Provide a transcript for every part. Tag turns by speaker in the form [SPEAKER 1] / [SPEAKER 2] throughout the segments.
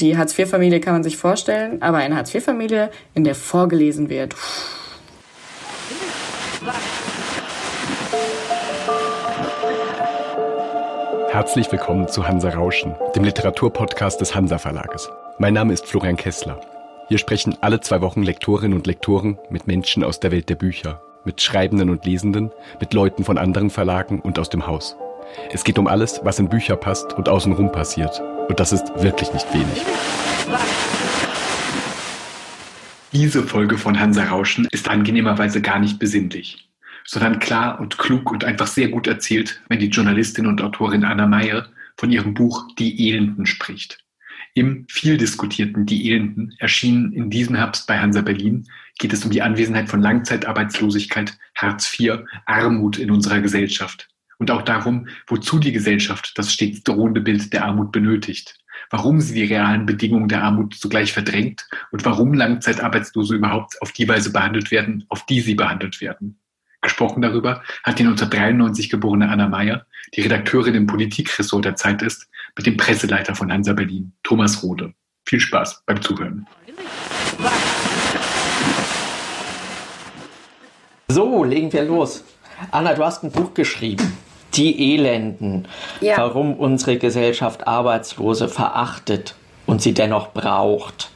[SPEAKER 1] die Hartz-IV-Familie kann man sich vorstellen, aber eine Hartz-IV-Familie, in der vorgelesen wird.
[SPEAKER 2] Herzlich willkommen zu Hansa Rauschen, dem Literaturpodcast des Hansa Verlages. Mein Name ist Florian Kessler. Hier sprechen alle zwei Wochen Lektorinnen und Lektoren mit Menschen aus der Welt der Bücher, mit Schreibenden und Lesenden, mit Leuten von anderen Verlagen und aus dem Haus. Es geht um alles, was in Bücher passt und außenrum passiert. Und das ist wirklich nicht wenig. Diese Folge von Hansa Rauschen ist angenehmerweise gar nicht besinnlich, sondern klar und klug und einfach sehr gut erzählt, wenn die Journalistin und Autorin Anna Meyer von ihrem Buch Die Elenden spricht. Im viel diskutierten Die Elenden, erschienen in diesem Herbst bei Hansa Berlin, geht es um die Anwesenheit von Langzeitarbeitslosigkeit, Hartz IV, Armut in unserer Gesellschaft und auch darum, wozu die Gesellschaft das stets drohende Bild der Armut benötigt, warum sie die realen Bedingungen der Armut zugleich verdrängt und warum Langzeitarbeitslose überhaupt auf die Weise behandelt werden, auf die sie behandelt werden. Gesprochen darüber hat die 1993 geborene Anna Meyer, die Redakteurin im Politikressort der Zeit ist, mit dem Presseleiter von Hansa Berlin, Thomas Rode. Viel Spaß beim Zuhören.
[SPEAKER 3] So, legen wir los. Anna, du hast ein Buch geschrieben die Elenden, ja. warum unsere Gesellschaft Arbeitslose verachtet und sie dennoch braucht.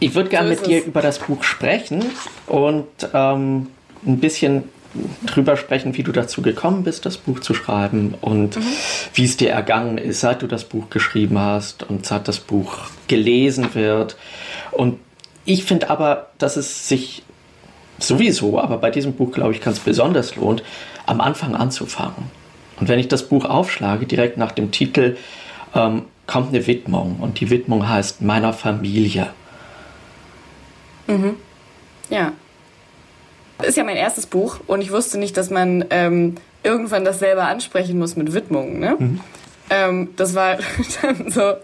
[SPEAKER 3] Ich würde gerne mit dir über das Buch sprechen und ähm, ein bisschen drüber sprechen, wie du dazu gekommen bist, das Buch zu schreiben und mhm. wie es dir ergangen ist, seit du das Buch geschrieben hast und seit das Buch gelesen wird. Und ich finde aber, dass es sich sowieso, aber bei diesem Buch, glaube ich, es besonders lohnt, am Anfang anzufangen. Und wenn ich das Buch aufschlage, direkt nach dem Titel, ähm, kommt eine Widmung. Und die Widmung heißt Meiner Familie.
[SPEAKER 1] Mhm. Ja. Das ist ja mein erstes Buch und ich wusste nicht, dass man ähm, irgendwann das selber ansprechen muss mit Widmungen. Ne? Mhm. Ähm, das war dann so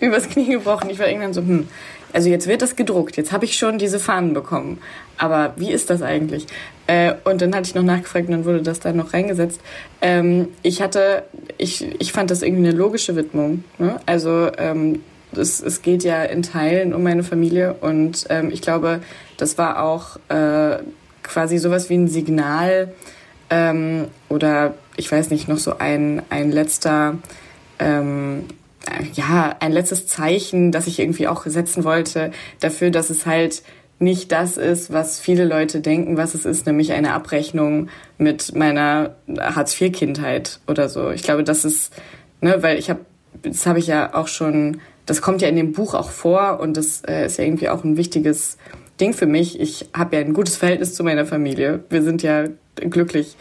[SPEAKER 1] übers Knie gebrochen. Ich war irgendwann so, hm, also jetzt wird das gedruckt, jetzt habe ich schon diese Fahnen bekommen. Aber wie ist das eigentlich? Äh, und dann hatte ich noch nachgefragt und dann wurde das da noch reingesetzt. Ähm, ich hatte, ich, ich fand das irgendwie eine logische Widmung. Ne? Also ähm, es, es geht ja in Teilen um meine Familie und ähm, ich glaube, das war auch äh, quasi sowas wie ein Signal ähm, oder ich weiß nicht, noch so ein, ein letzter ähm, ja, ein letztes Zeichen, das ich irgendwie auch setzen wollte, dafür, dass es halt nicht das ist, was viele Leute denken, was es ist, nämlich eine Abrechnung mit meiner Hartz-IV-Kindheit oder so. Ich glaube, das ist, ne, weil ich habe, das habe ich ja auch schon, das kommt ja in dem Buch auch vor und das äh, ist ja irgendwie auch ein wichtiges Ding für mich. Ich habe ja ein gutes Verhältnis zu meiner Familie. Wir sind ja glücklich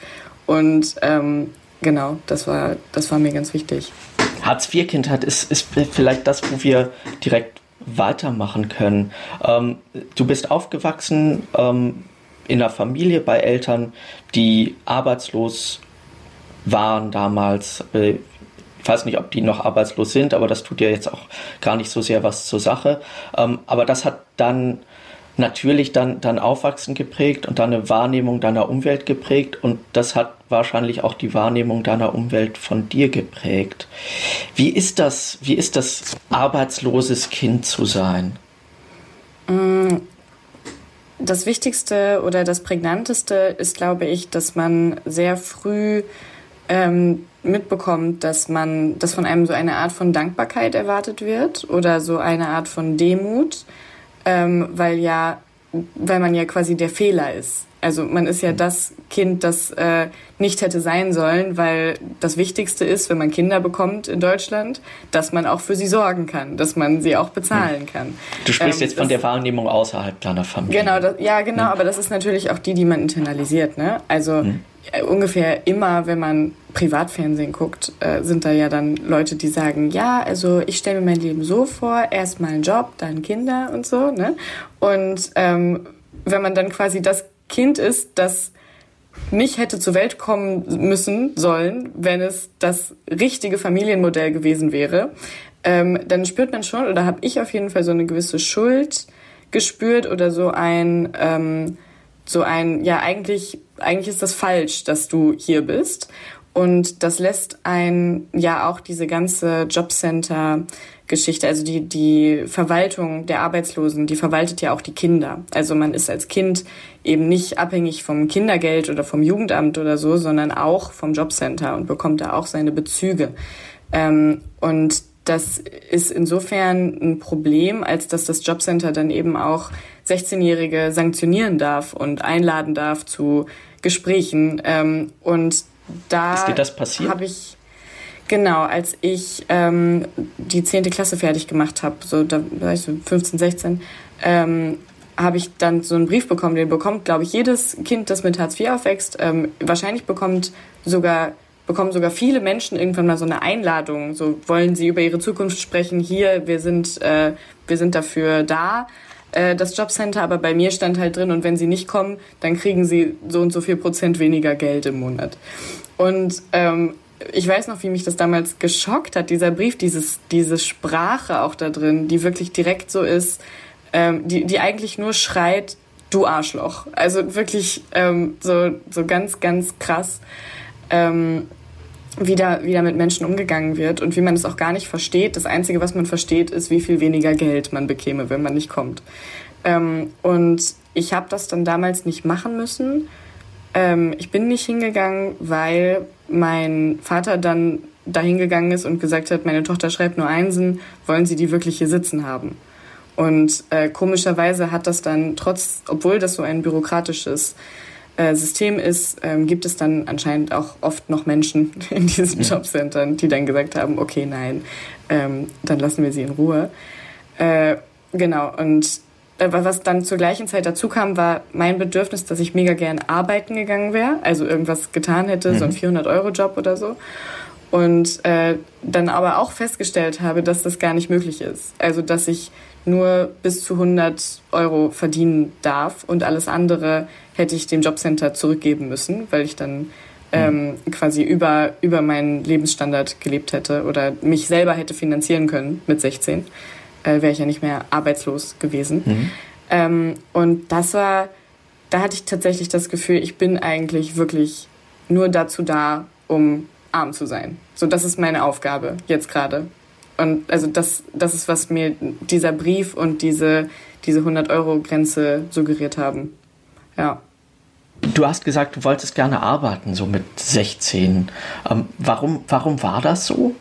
[SPEAKER 1] und ähm, genau, das war, das war mir ganz wichtig.
[SPEAKER 3] Hartz-IV-Kindheit ist, ist vielleicht das, wo wir direkt weitermachen können. Ähm, du bist aufgewachsen ähm, in einer Familie bei Eltern, die arbeitslos waren damals. Äh, ich weiß nicht, ob die noch arbeitslos sind, aber das tut ja jetzt auch gar nicht so sehr was zur Sache. Ähm, aber das hat dann natürlich dann, dann Aufwachsen geprägt und dann eine Wahrnehmung deiner Umwelt geprägt und das hat wahrscheinlich auch die Wahrnehmung deiner Umwelt von dir geprägt. Wie ist das, wie ist das arbeitsloses Kind zu sein?
[SPEAKER 1] Mm, das Wichtigste oder das Prägnanteste ist, glaube ich, dass man sehr früh ähm, mitbekommt, dass man, dass von einem so eine Art von Dankbarkeit erwartet wird oder so eine Art von Demut ähm, weil ja, weil man ja quasi der Fehler ist. Also man ist ja das Kind, das äh, nicht hätte sein sollen, weil das Wichtigste ist, wenn man Kinder bekommt in Deutschland, dass man auch für sie sorgen kann, dass man sie auch bezahlen hm. kann.
[SPEAKER 3] Du sprichst ähm, jetzt von der Wahrnehmung außerhalb deiner Familie.
[SPEAKER 1] Genau, das, ja genau, ja. Hm. aber das ist natürlich auch die, die man internalisiert. Ne? Also hm. Äh, ungefähr immer, wenn man Privatfernsehen guckt, äh, sind da ja dann Leute, die sagen, ja, also ich stelle mir mein Leben so vor, erstmal einen Job, dann Kinder und so. Ne? Und ähm, wenn man dann quasi das Kind ist, das nicht hätte zur Welt kommen müssen sollen, wenn es das richtige Familienmodell gewesen wäre, ähm, dann spürt man schon, oder habe ich auf jeden Fall so eine gewisse Schuld gespürt oder so ein, ähm, so ein, ja, eigentlich, eigentlich ist das falsch, dass du hier bist. Und das lässt ein ja auch diese ganze Jobcenter-Geschichte, also die, die Verwaltung der Arbeitslosen, die verwaltet ja auch die Kinder. Also man ist als Kind eben nicht abhängig vom Kindergeld oder vom Jugendamt oder so, sondern auch vom Jobcenter und bekommt da auch seine Bezüge. Ähm, und das ist insofern ein Problem, als dass das Jobcenter dann eben auch 16-Jährige sanktionieren darf und einladen darf zu Gesprächen. Ähm, und da
[SPEAKER 3] ist dir das passiert?
[SPEAKER 1] Habe ich genau, als ich ähm, die zehnte Klasse fertig gemacht habe, so da war ich so 15, 16, ähm, habe ich dann so einen Brief bekommen. Den bekommt, glaube ich, jedes Kind, das mit Hartz IV aufwächst. Ähm, wahrscheinlich bekommt sogar bekommen sogar viele Menschen irgendwann mal so eine Einladung. So wollen sie über ihre Zukunft sprechen. Hier, wir sind, äh, wir sind dafür da äh, das Jobcenter, aber bei mir stand halt drin, und wenn sie nicht kommen, dann kriegen sie so und so viel Prozent weniger Geld im Monat. Und ähm, ich weiß noch, wie mich das damals geschockt hat, dieser Brief, dieses, diese Sprache auch da drin, die wirklich direkt so ist, ähm, die, die eigentlich nur schreit, du Arschloch. Also wirklich ähm, so, so ganz, ganz krass. Ähm, wie da, wie da mit Menschen umgegangen wird und wie man es auch gar nicht versteht. Das Einzige, was man versteht, ist, wie viel weniger Geld man bekäme, wenn man nicht kommt. Ähm, und ich habe das dann damals nicht machen müssen. Ähm, ich bin nicht hingegangen, weil mein Vater dann dahin gegangen ist und gesagt hat, meine Tochter schreibt nur Einsen, wollen Sie die wirklich hier sitzen haben? Und äh, komischerweise hat das dann trotz, obwohl das so ein bürokratisches System ist, ähm, gibt es dann anscheinend auch oft noch Menschen in diesen ja. Jobcentern, die dann gesagt haben, okay, nein, ähm, dann lassen wir sie in Ruhe. Äh, genau, und äh, was dann zur gleichen Zeit dazu kam, war mein Bedürfnis, dass ich mega gern arbeiten gegangen wäre, also irgendwas getan hätte, mhm. so ein 400-Euro-Job mhm. oder so. Und äh, dann aber auch festgestellt habe, dass das gar nicht möglich ist. Also, dass ich nur bis zu 100 Euro verdienen darf und alles andere hätte ich dem Jobcenter zurückgeben müssen, weil ich dann ähm, quasi über, über meinen Lebensstandard gelebt hätte oder mich selber hätte finanzieren können mit 16, äh, wäre ich ja nicht mehr arbeitslos gewesen. Mhm. Ähm, und das war, da hatte ich tatsächlich das Gefühl, ich bin eigentlich wirklich nur dazu da, um arm zu sein. So, das ist meine Aufgabe jetzt gerade. Und also das, das ist, was mir dieser Brief und diese, diese 100-Euro-Grenze suggeriert haben. Ja.
[SPEAKER 3] Du hast gesagt, du wolltest gerne arbeiten, so mit 16. Ähm, warum, warum war das so?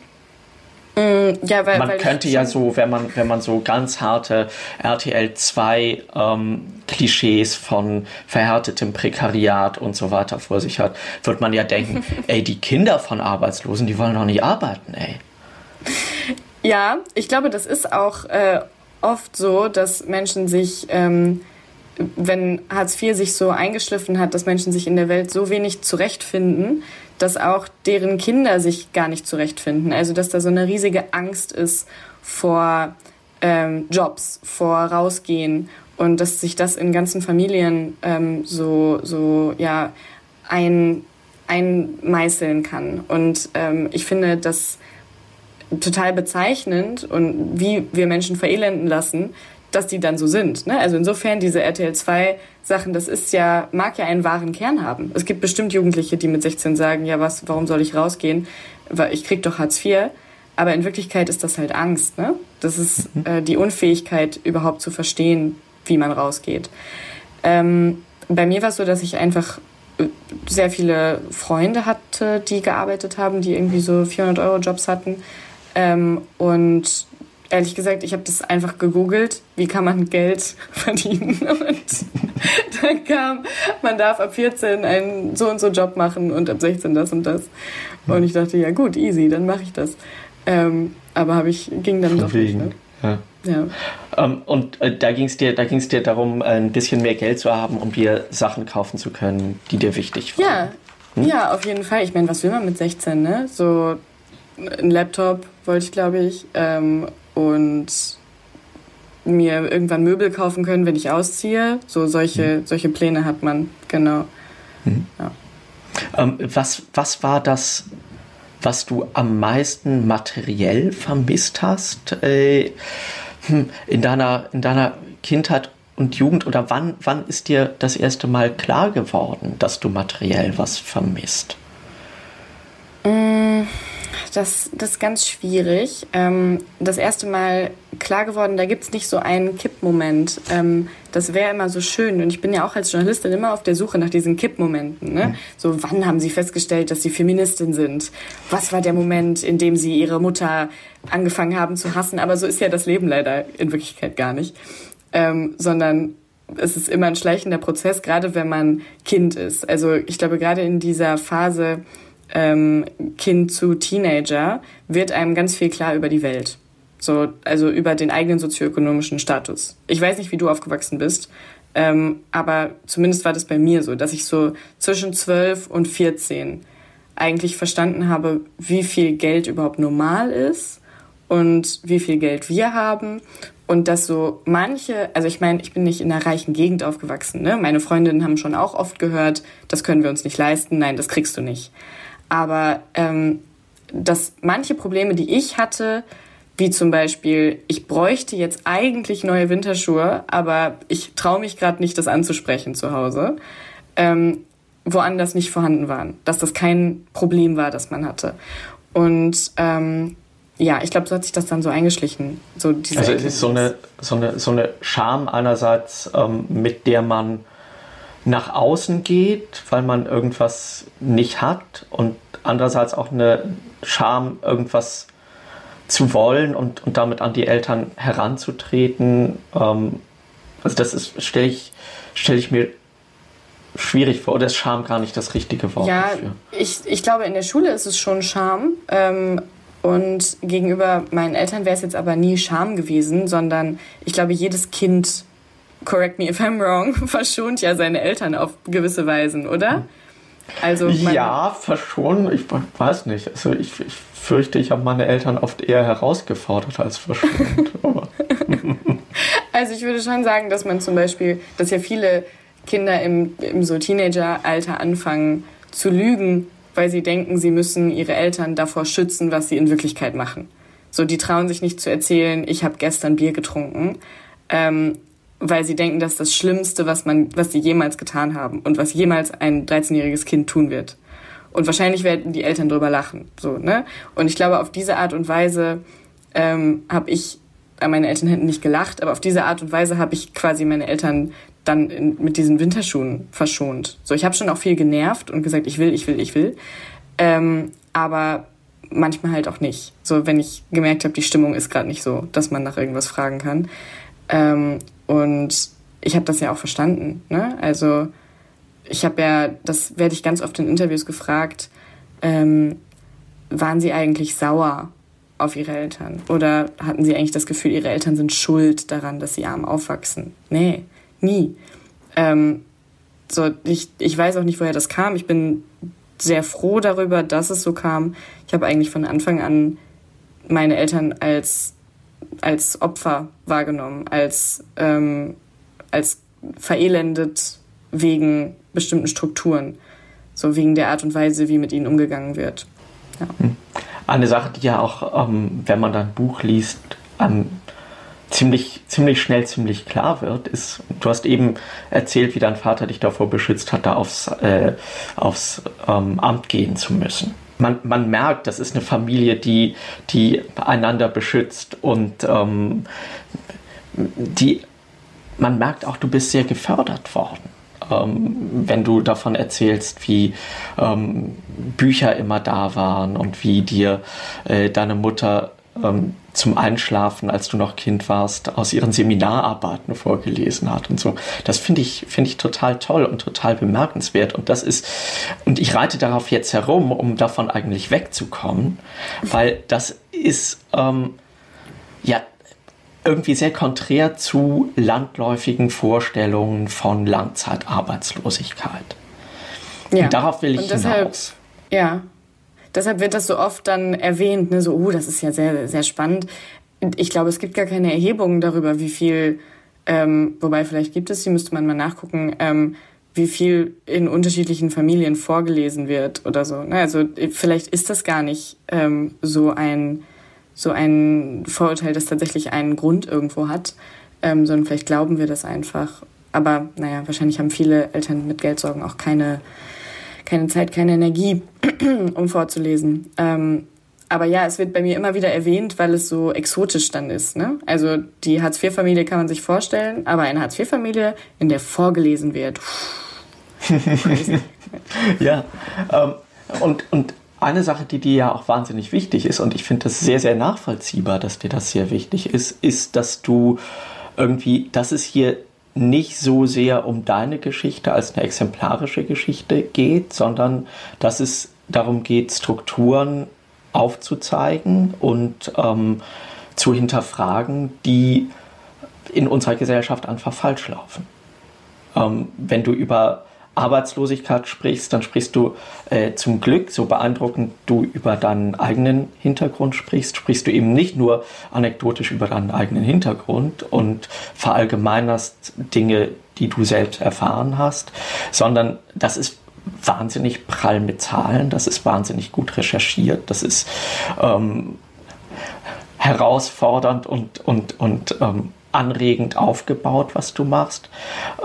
[SPEAKER 1] Mm, ja, weil,
[SPEAKER 3] man
[SPEAKER 1] weil
[SPEAKER 3] könnte ja so, wenn man, wenn man so ganz harte RTL 2 ähm, Klischees von verhärtetem Prekariat und so weiter vor sich hat, wird man ja denken, ey, die Kinder von Arbeitslosen, die wollen doch nicht arbeiten, ey.
[SPEAKER 1] Ja, ich glaube, das ist auch äh, oft so, dass Menschen sich ähm, wenn Hartz IV sich so eingeschliffen hat, dass Menschen sich in der Welt so wenig zurechtfinden, dass auch deren Kinder sich gar nicht zurechtfinden. Also dass da so eine riesige Angst ist vor ähm, Jobs, vor rausgehen und dass sich das in ganzen Familien ähm, so so ja ein einmeißeln kann. Und ähm, ich finde das total bezeichnend und wie wir Menschen verelenden lassen, dass die dann so sind. Ne? Also insofern diese RTL 2 Sachen, das ist ja, mag ja einen wahren Kern haben. Es gibt bestimmt Jugendliche, die mit 16 sagen, ja was, warum soll ich rausgehen? Ich krieg doch Hartz IV. Aber in Wirklichkeit ist das halt Angst. Ne? Das ist mhm. äh, die Unfähigkeit, überhaupt zu verstehen, wie man rausgeht. Ähm, bei mir war es so, dass ich einfach äh, sehr viele Freunde hatte, die gearbeitet haben, die irgendwie so 400 Euro Jobs hatten. Ähm, und ehrlich gesagt, ich habe das einfach gegoogelt, wie kann man Geld verdienen. Und dann kam, man darf ab 14 einen so und so Job machen und ab 16 das und das. Und ich dachte, ja gut, easy, dann mache ich das. Ähm, aber habe ich ging dann doch nicht. Ne?
[SPEAKER 3] Ja. Ja. Um, ähm, und äh, da ging es dir, da ging's dir darum, ein bisschen mehr Geld zu haben, um dir Sachen kaufen zu können, die dir wichtig waren.
[SPEAKER 1] Ja, hm? ja, auf jeden Fall. Ich meine, was will man mit 16, ne? So ein Laptop wollte ich, glaube ich. Ähm, und mir irgendwann Möbel kaufen können, wenn ich ausziehe. So solche, mhm. solche Pläne hat man, genau.
[SPEAKER 3] Mhm. Ja. Ähm, was, was war das, was du am meisten materiell vermisst hast äh, hm, in, deiner, in deiner Kindheit und Jugend? Oder wann, wann ist dir das erste Mal klar geworden, dass du materiell was vermisst?
[SPEAKER 1] Mm, das, das ist ganz schwierig. Ähm, das erste Mal klar geworden, da gibt es nicht so einen Kippmoment. Ähm, das wäre immer so schön. Und ich bin ja auch als Journalistin immer auf der Suche nach diesen Kippmomenten. Ne? Mhm. So, wann haben Sie festgestellt, dass Sie Feministin sind? Was war der Moment, in dem Sie Ihre Mutter angefangen haben zu hassen? Aber so ist ja das Leben leider in Wirklichkeit gar nicht. Ähm, sondern es ist immer ein schleichender Prozess, gerade wenn man Kind ist. Also ich glaube, gerade in dieser Phase, ähm, Kind zu Teenager wird einem ganz viel klar über die Welt. So, also über den eigenen sozioökonomischen Status. Ich weiß nicht, wie du aufgewachsen bist, ähm, aber zumindest war das bei mir so, dass ich so zwischen 12 und 14 eigentlich verstanden habe, wie viel Geld überhaupt normal ist und wie viel Geld wir haben und dass so manche, also ich meine, ich bin nicht in einer reichen Gegend aufgewachsen, ne? Meine Freundinnen haben schon auch oft gehört, das können wir uns nicht leisten, nein, das kriegst du nicht. Aber ähm, dass manche Probleme, die ich hatte, wie zum Beispiel, ich bräuchte jetzt eigentlich neue Winterschuhe, aber ich traue mich gerade nicht, das anzusprechen zu Hause, ähm, woanders nicht vorhanden waren. Dass das kein Problem war, das man hatte. Und ähm, ja, ich glaube, so hat sich das dann so eingeschlichen. So
[SPEAKER 3] diese also es ist so eine, so eine, so eine Scham einerseits, ähm, mit der man nach außen geht, weil man irgendwas nicht hat und andererseits auch eine Scham, irgendwas zu wollen und, und damit an die Eltern heranzutreten. Ähm, also das stelle ich, stell ich mir schwierig vor. Oder ist Scham gar nicht das richtige Wort
[SPEAKER 1] ja, dafür? Ich, ich glaube, in der Schule ist es schon Scham. Ähm, und gegenüber meinen Eltern wäre es jetzt aber nie Scham gewesen, sondern ich glaube, jedes Kind correct me if I'm wrong, verschont ja seine Eltern auf gewisse Weisen, oder?
[SPEAKER 3] Also ja, verschonen, ich weiß nicht. Also ich, ich fürchte, ich habe meine Eltern oft eher herausgefordert als verschont.
[SPEAKER 1] also ich würde schon sagen, dass man zum Beispiel, dass ja viele Kinder im, im so Teenageralter anfangen zu lügen, weil sie denken, sie müssen ihre Eltern davor schützen, was sie in Wirklichkeit machen. So, die trauen sich nicht zu erzählen, ich habe gestern Bier getrunken. Ähm, weil sie denken, das ist das Schlimmste, was man, was sie jemals getan haben und was jemals ein 13-jähriges Kind tun wird. Und wahrscheinlich werden die Eltern drüber lachen, so ne. Und ich glaube, auf diese Art und Weise ähm, habe ich meine Eltern hätten nicht gelacht, aber auf diese Art und Weise habe ich quasi meine Eltern dann in, mit diesen Winterschuhen verschont. So, ich habe schon auch viel genervt und gesagt, ich will, ich will, ich will. Ähm, aber manchmal halt auch nicht. So, wenn ich gemerkt habe, die Stimmung ist gerade nicht so, dass man nach irgendwas fragen kann. Ähm, und ich habe das ja auch verstanden. Ne? Also ich habe ja, das werde ich ganz oft in Interviews gefragt, ähm, waren Sie eigentlich sauer auf Ihre Eltern? Oder hatten Sie eigentlich das Gefühl, Ihre Eltern sind schuld daran, dass Sie arm aufwachsen? Nee, nie. Ähm, so, ich, ich weiß auch nicht, woher das kam. Ich bin sehr froh darüber, dass es so kam. Ich habe eigentlich von Anfang an meine Eltern als als Opfer wahrgenommen, als, ähm, als verelendet wegen bestimmten Strukturen, so wegen der Art und Weise, wie mit ihnen umgegangen wird. Ja. Hm.
[SPEAKER 3] Eine Sache, die ja auch, ähm, wenn man dein Buch liest, ähm, ziemlich, ziemlich schnell ziemlich klar wird, ist, du hast eben erzählt, wie dein Vater dich davor beschützt hat, da aufs, äh, aufs ähm, Amt gehen zu müssen man, man merkt, das ist eine Familie, die, die einander beschützt und ähm, die, man merkt auch, du bist sehr gefördert worden. Ähm, wenn du davon erzählst, wie ähm, Bücher immer da waren und wie dir äh, deine Mutter ähm, zum Einschlafen, als du noch Kind warst, aus ihren Seminararbeiten vorgelesen hat und so. Das finde ich, finde ich total toll und total bemerkenswert. Und das ist, und ich reite darauf jetzt herum, um davon eigentlich wegzukommen, weil das ist, ähm, ja, irgendwie sehr konträr zu landläufigen Vorstellungen von Langzeitarbeitslosigkeit. Ja. Und darauf will ich und deshalb, hinaus.
[SPEAKER 1] Ja, deshalb wird das so oft dann erwähnt, ne, so, uh, das ist ja sehr, sehr spannend. Ich glaube, es gibt gar keine Erhebungen darüber, wie viel, ähm, wobei vielleicht gibt es, die müsste man mal nachgucken, ähm, wie viel in unterschiedlichen Familien vorgelesen wird oder so. Ne? Also vielleicht ist das gar nicht ähm, so ein so ein Vorurteil, das tatsächlich einen Grund irgendwo hat, ähm, sondern vielleicht glauben wir das einfach. Aber naja, wahrscheinlich haben viele Eltern mit Geldsorgen auch keine keine Zeit, keine Energie, um vorzulesen. Ähm, aber ja, es wird bei mir immer wieder erwähnt, weil es so exotisch dann ist. Ne? Also die Hartz-IV-Familie kann man sich vorstellen, aber eine Hartz-IV-Familie, in der vorgelesen wird.
[SPEAKER 3] ja, ähm, und, und eine Sache, die dir ja auch wahnsinnig wichtig ist, und ich finde das sehr, sehr nachvollziehbar, dass dir das sehr wichtig ist, ist, dass du irgendwie, dass es hier nicht so sehr um deine Geschichte als eine exemplarische Geschichte geht, sondern dass es darum geht, Strukturen aufzuzeigen und ähm, zu hinterfragen, die in unserer Gesellschaft einfach falsch laufen. Ähm, wenn du über Arbeitslosigkeit sprichst, dann sprichst du äh, zum Glück, so beeindruckend du über deinen eigenen Hintergrund sprichst, sprichst du eben nicht nur anekdotisch über deinen eigenen Hintergrund und verallgemeinerst Dinge, die du selbst erfahren hast, sondern das ist wahnsinnig prall mit Zahlen, das ist wahnsinnig gut recherchiert, das ist ähm, herausfordernd und, und, und ähm, anregend aufgebaut, was du machst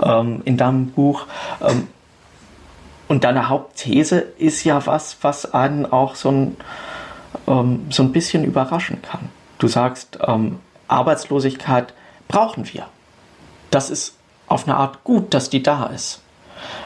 [SPEAKER 3] ähm, in deinem Buch. Ähm, und deine Hauptthese ist ja was, was einen auch so ein, ähm, so ein bisschen überraschen kann. Du sagst, ähm, Arbeitslosigkeit brauchen wir. Das ist auf eine Art gut, dass die da ist.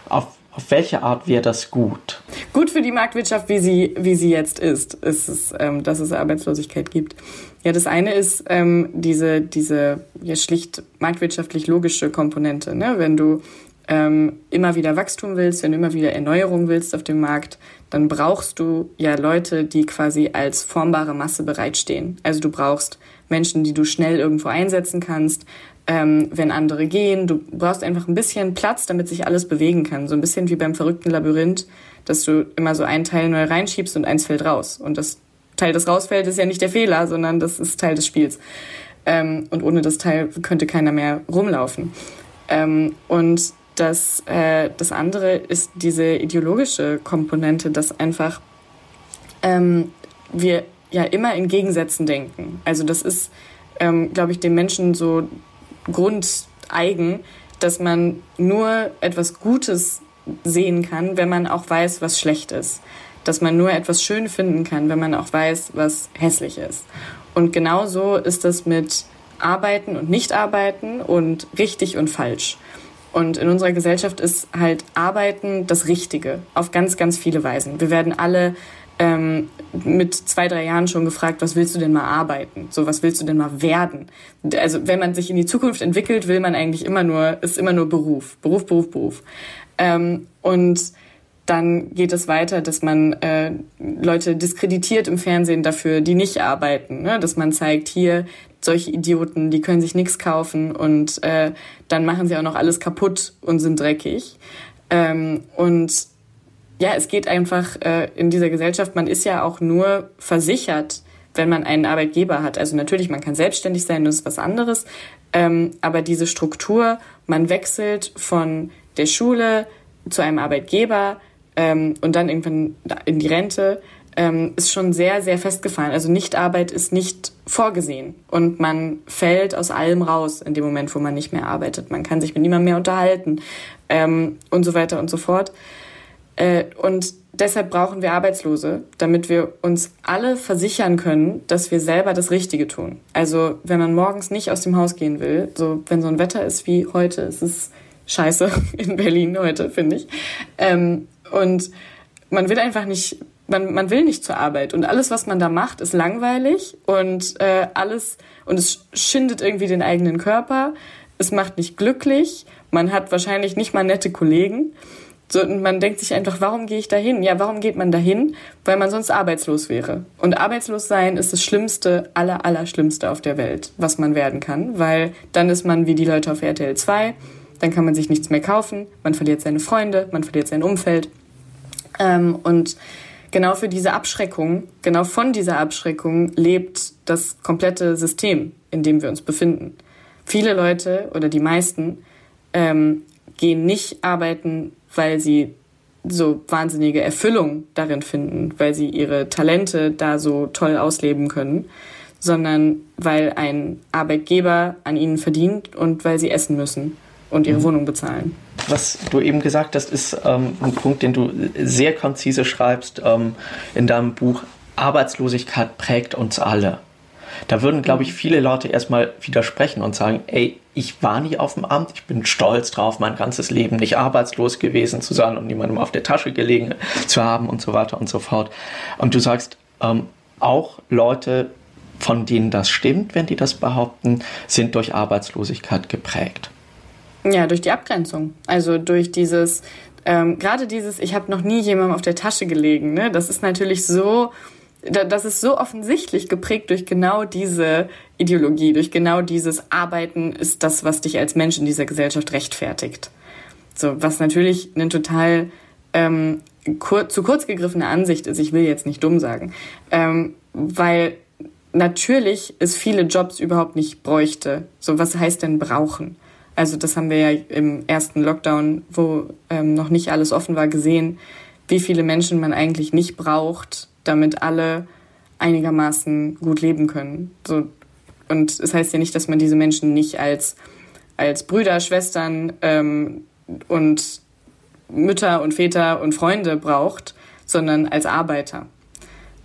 [SPEAKER 3] Auf, auf welche Art wäre das gut?
[SPEAKER 1] Gut für die Marktwirtschaft, wie sie, wie sie jetzt ist, ist es, ähm, dass es Arbeitslosigkeit gibt. Ja, das eine ist ähm, diese, diese ja, schlicht marktwirtschaftlich logische Komponente. Ne? Wenn du ähm, immer wieder Wachstum willst, wenn du immer wieder Erneuerung willst auf dem Markt, dann brauchst du ja Leute, die quasi als formbare Masse bereitstehen. Also du brauchst Menschen, die du schnell irgendwo einsetzen kannst, ähm, wenn andere gehen. Du brauchst einfach ein bisschen Platz, damit sich alles bewegen kann. So ein bisschen wie beim verrückten Labyrinth, dass du immer so ein Teil neu reinschiebst und eins fällt raus. Und das Teil, das rausfällt, ist ja nicht der Fehler, sondern das ist Teil des Spiels. Ähm, und ohne das Teil könnte keiner mehr rumlaufen. Ähm, und das, äh, das andere ist diese ideologische Komponente, dass einfach ähm, wir ja immer in Gegensätzen denken. Also das ist, ähm, glaube ich, dem Menschen so grundeigen, dass man nur etwas Gutes sehen kann, wenn man auch weiß, was schlecht ist. Dass man nur etwas schön finden kann, wenn man auch weiß, was hässlich ist. Und genauso ist das mit Arbeiten und Nichtarbeiten und richtig und falsch. Und in unserer Gesellschaft ist halt Arbeiten das Richtige auf ganz, ganz viele Weisen. Wir werden alle ähm, mit zwei, drei Jahren schon gefragt, was willst du denn mal arbeiten? So, was willst du denn mal werden? Also, wenn man sich in die Zukunft entwickelt, will man eigentlich immer nur, ist immer nur Beruf. Beruf, Beruf, Beruf. Ähm, und dann geht es weiter, dass man äh, Leute diskreditiert im Fernsehen dafür, die nicht arbeiten. Ne? Dass man zeigt, hier, solche Idioten, die können sich nichts kaufen und äh, dann machen sie auch noch alles kaputt und sind dreckig. Ähm, und ja, es geht einfach äh, in dieser Gesellschaft, man ist ja auch nur versichert, wenn man einen Arbeitgeber hat. Also natürlich, man kann selbstständig sein, das ist was anderes. Ähm, aber diese Struktur, man wechselt von der Schule zu einem Arbeitgeber ähm, und dann irgendwann in die Rente, ähm, ist schon sehr, sehr festgefahren. Also Nichtarbeit ist nicht vorgesehen und man fällt aus allem raus in dem Moment, wo man nicht mehr arbeitet. Man kann sich mit niemandem mehr unterhalten ähm, und so weiter und so fort. Äh, und deshalb brauchen wir Arbeitslose, damit wir uns alle versichern können, dass wir selber das Richtige tun. Also wenn man morgens nicht aus dem Haus gehen will, so wenn so ein Wetter ist wie heute, es ist scheiße in Berlin heute, finde ich. Ähm, und man will einfach nicht man, man will nicht zur Arbeit und alles, was man da macht, ist langweilig und äh, alles und es schindet irgendwie den eigenen Körper. Es macht nicht glücklich. Man hat wahrscheinlich nicht mal nette Kollegen. So, und man denkt sich einfach, warum gehe ich dahin? Ja, warum geht man dahin? Weil man sonst arbeitslos wäre. Und arbeitslos sein ist das Schlimmste, aller, aller Schlimmste auf der Welt, was man werden kann, weil dann ist man wie die Leute auf RTL 2, dann kann man sich nichts mehr kaufen, man verliert seine Freunde, man verliert sein Umfeld. Ähm, und genau für diese Abschreckung, genau von dieser Abschreckung lebt das komplette System, in dem wir uns befinden. Viele Leute oder die meisten ähm, gehen nicht arbeiten, weil sie so wahnsinnige Erfüllung darin finden, weil sie ihre Talente da so toll ausleben können, sondern weil ein Arbeitgeber an ihnen verdient und weil sie essen müssen und ihre mhm. Wohnung bezahlen.
[SPEAKER 3] was du eben gesagt hast, ist ähm, ein Punkt, den du sehr konzise schreibst ähm, in deinem Buch. Arbeitslosigkeit prägt uns alle. Da würden, glaube ich, viele Leute erstmal widersprechen und sagen, ey, ich war nie auf dem Amt, ich bin stolz drauf, mein ganzes Leben nicht arbeitslos gewesen zu sein und niemandem auf der Tasche gelegen zu haben und so weiter und so fort. Und du sagst, ähm, auch Leute, von denen das stimmt, wenn die das behaupten, sind durch Arbeitslosigkeit geprägt.
[SPEAKER 1] Ja, durch die Abgrenzung. Also durch dieses, ähm, gerade dieses, ich habe noch nie jemandem auf der Tasche gelegen. Ne? Das ist natürlich so, das ist so offensichtlich geprägt durch genau diese Ideologie, durch genau dieses Arbeiten ist das, was dich als Mensch in dieser Gesellschaft rechtfertigt. So, was natürlich eine total ähm, kur zu kurz gegriffene Ansicht ist. Ich will jetzt nicht dumm sagen, ähm, weil natürlich es viele Jobs überhaupt nicht bräuchte. So, was heißt denn brauchen? Also das haben wir ja im ersten Lockdown, wo ähm, noch nicht alles offen war, gesehen, wie viele Menschen man eigentlich nicht braucht, damit alle einigermaßen gut leben können. So, und es heißt ja nicht, dass man diese Menschen nicht als, als Brüder, Schwestern ähm, und Mütter und Väter und Freunde braucht, sondern als Arbeiter.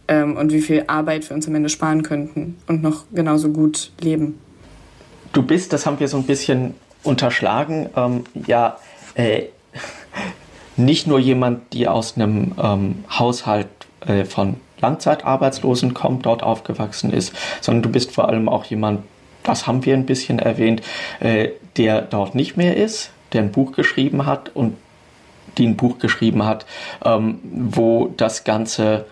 [SPEAKER 1] Ähm, und wie viel Arbeit wir uns am Ende sparen könnten und noch genauso gut leben.
[SPEAKER 3] Du bist, das haben wir so ein bisschen unterschlagen, ähm, ja, äh, nicht nur jemand, die aus einem ähm, Haushalt äh, von Langzeitarbeitslosen kommt, dort aufgewachsen ist, sondern du bist vor allem auch jemand, das haben wir ein bisschen erwähnt, äh, der dort nicht mehr ist, der ein Buch geschrieben hat und die ein Buch geschrieben hat, ähm, wo das ganze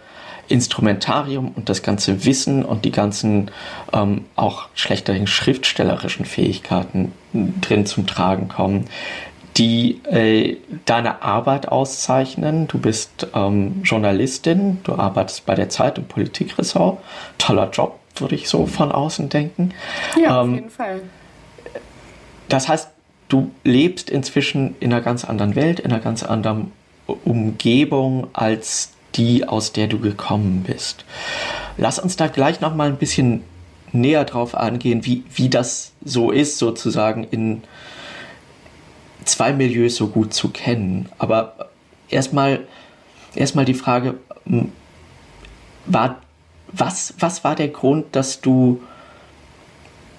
[SPEAKER 3] Instrumentarium und das ganze Wissen und die ganzen ähm, auch schlechteren schriftstellerischen Fähigkeiten drin zum Tragen kommen, die äh, deine Arbeit auszeichnen. Du bist ähm, Journalistin, du arbeitest bei der Zeit im Politikressort. Toller Job, würde ich so von außen denken.
[SPEAKER 1] Ja, ähm, auf jeden Fall.
[SPEAKER 3] Das heißt, du lebst inzwischen in einer ganz anderen Welt, in einer ganz anderen Umgebung als die, aus der du gekommen bist. Lass uns da gleich noch mal ein bisschen näher drauf angehen, wie, wie das so ist, sozusagen in zwei Milieus so gut zu kennen. Aber erstmal erstmal die Frage, war, was, was war der Grund, dass du,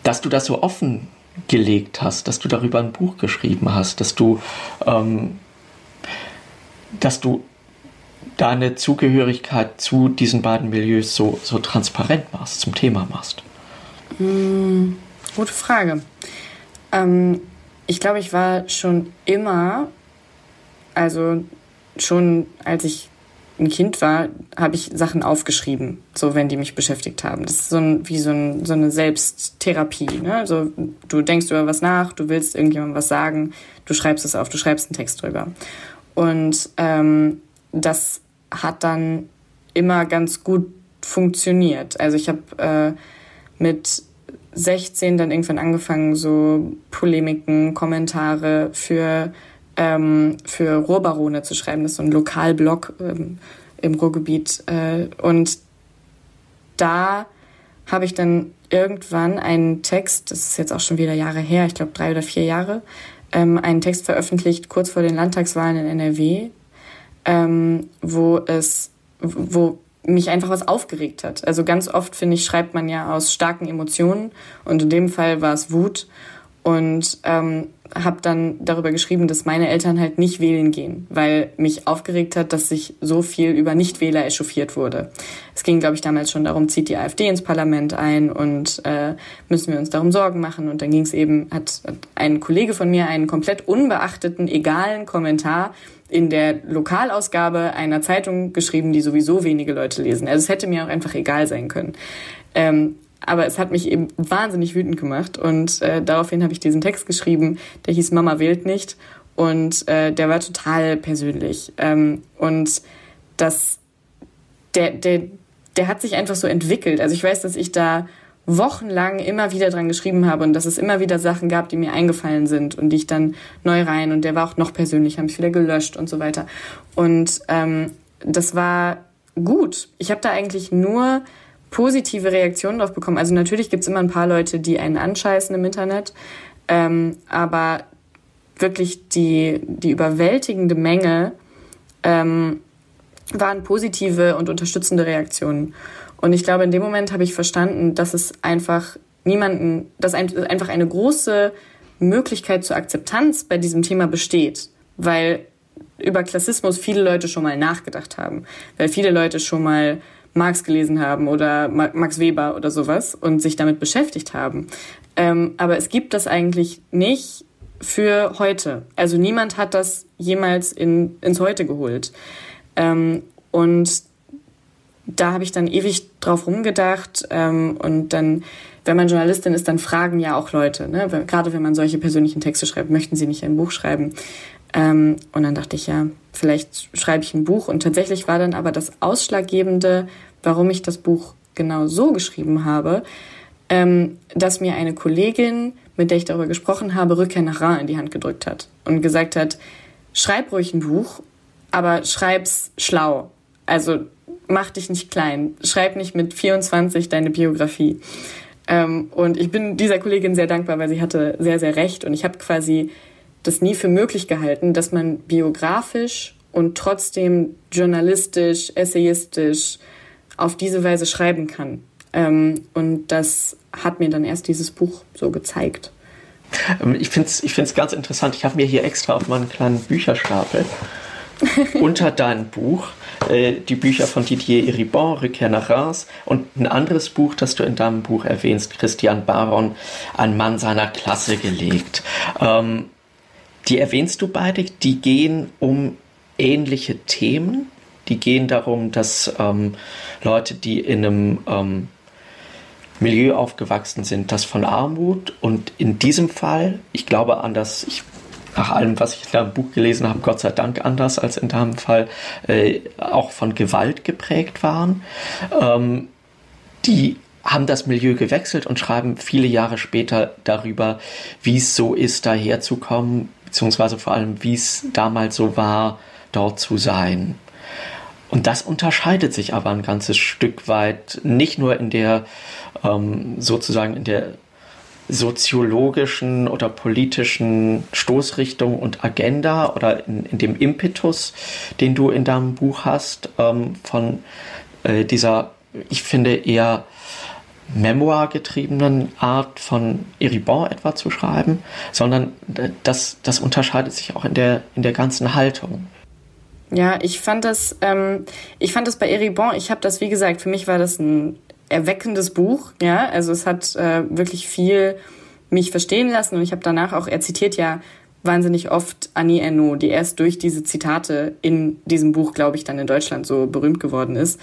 [SPEAKER 3] dass du das so offen gelegt hast, dass du darüber ein Buch geschrieben hast, dass du, ähm, dass du deine Zugehörigkeit zu diesen beiden Milieus so, so transparent machst, zum Thema machst?
[SPEAKER 1] Hm, gute Frage. Ähm, ich glaube, ich war schon immer, also schon als ich ein Kind war, habe ich Sachen aufgeschrieben, so wenn die mich beschäftigt haben. Das ist so ein, wie so, ein, so eine Selbsttherapie. Ne? Also du denkst über was nach, du willst irgendjemandem was sagen, du schreibst es auf, du schreibst einen Text drüber. Und ähm, das hat dann immer ganz gut funktioniert. Also ich habe äh, mit 16 dann irgendwann angefangen, so Polemiken, Kommentare für, ähm, für Rohrbarone zu schreiben. Das ist so ein Lokalblog ähm, im Ruhrgebiet. Äh, und da habe ich dann irgendwann einen Text, das ist jetzt auch schon wieder Jahre her, ich glaube drei oder vier Jahre, ähm, einen Text veröffentlicht kurz vor den Landtagswahlen in NRW, ähm, wo es, wo mich einfach was aufgeregt hat. Also ganz oft, finde ich, schreibt man ja aus starken Emotionen und in dem Fall war es Wut und ähm, habe dann darüber geschrieben, dass meine Eltern halt nicht wählen gehen, weil mich aufgeregt hat, dass sich so viel über Nichtwähler echauffiert wurde. Es ging, glaube ich, damals schon darum, zieht die AfD ins Parlament ein und äh, müssen wir uns darum Sorgen machen. Und dann ging es eben, hat, hat ein Kollege von mir einen komplett unbeachteten, egalen Kommentar in der Lokalausgabe einer Zeitung geschrieben, die sowieso wenige Leute lesen. Also es hätte mir auch einfach egal sein können. Ähm, aber es hat mich eben wahnsinnig wütend gemacht und äh, daraufhin habe ich diesen Text geschrieben, der hieß Mama wählt nicht und äh, der war total persönlich ähm, und das der der der hat sich einfach so entwickelt. Also ich weiß, dass ich da wochenlang immer wieder dran geschrieben habe und dass es immer wieder Sachen gab, die mir eingefallen sind und die ich dann neu rein und der war auch noch persönlich, habe ich wieder gelöscht und so weiter. Und ähm, das war gut. Ich habe da eigentlich nur positive Reaktionen drauf bekommen. Also natürlich gibt es immer ein paar Leute, die einen anscheißen im Internet, ähm, aber wirklich die, die überwältigende Menge ähm, waren positive und unterstützende Reaktionen. Und ich glaube, in dem Moment habe ich verstanden, dass es einfach niemanden, dass ein, einfach eine große Möglichkeit zur Akzeptanz bei diesem Thema besteht, weil über Klassismus viele Leute schon mal nachgedacht haben, weil viele Leute schon mal Marx gelesen haben oder Max Weber oder sowas und sich damit beschäftigt haben. Ähm, aber es gibt das eigentlich nicht für heute. Also niemand hat das jemals in, ins Heute geholt. Ähm, und da habe ich dann ewig drauf rumgedacht ähm, und dann, wenn man Journalistin ist, dann fragen ja auch Leute, ne? gerade wenn man solche persönlichen Texte schreibt, möchten sie nicht ein Buch schreiben. Ähm, und dann dachte ich, ja, vielleicht schreibe ich ein Buch. Und tatsächlich war dann aber das Ausschlaggebende, warum ich das Buch genau so geschrieben habe, ähm, dass mir eine Kollegin, mit der ich darüber gesprochen habe, Rückkehr nach Ra in die Hand gedrückt hat und gesagt hat, schreib ruhig ein Buch, aber schreib's schlau. Also mach dich nicht klein. Schreib nicht mit 24 deine Biografie. Ähm, und ich bin dieser Kollegin sehr dankbar, weil sie hatte sehr, sehr recht. Und ich habe quasi das nie für möglich gehalten, dass man biografisch und trotzdem journalistisch, essayistisch auf diese Weise schreiben kann. Ähm, und das hat mir dann erst dieses Buch so gezeigt.
[SPEAKER 3] Ähm, ich finde es ich find's ganz interessant. Ich habe mir hier extra auf meinen kleinen Bücherstapel unter deinem Buch äh, die Bücher von Didier Eribon, Rückkehr nach Reims und ein anderes Buch, das du in deinem Buch erwähnst, Christian Baron, ein Mann seiner Klasse gelegt. Ähm, die erwähnst du beide, die gehen um ähnliche Themen. Die gehen darum, dass ähm, Leute, die in einem ähm, Milieu aufgewachsen sind, das von Armut und in diesem Fall, ich glaube an das, ich nach allem, was ich in deinem Buch gelesen habe, Gott sei Dank anders als in deinem Fall, äh, auch von Gewalt geprägt waren. Ähm, die haben das Milieu gewechselt und schreiben viele Jahre später darüber, wie es so ist, daher zu kommen, beziehungsweise vor allem, wie es damals so war, dort zu sein. Und das unterscheidet sich aber ein ganzes Stück weit, nicht nur in der ähm, sozusagen in der soziologischen oder politischen Stoßrichtung und Agenda oder in, in dem Impetus, den du in deinem Buch hast, ähm, von äh, dieser, ich finde, eher memoirgetriebenen Art von Eribon etwa zu schreiben, sondern das, das unterscheidet sich auch in der, in der ganzen Haltung.
[SPEAKER 1] Ja, ich fand das, ähm, ich fand das bei Eribon, ich habe das, wie gesagt, für mich war das ein erweckendes Buch, ja, also es hat äh, wirklich viel mich verstehen lassen und ich habe danach auch, er zitiert ja wahnsinnig oft Annie Ernaux, die erst durch diese Zitate in diesem Buch, glaube ich, dann in Deutschland so berühmt geworden ist.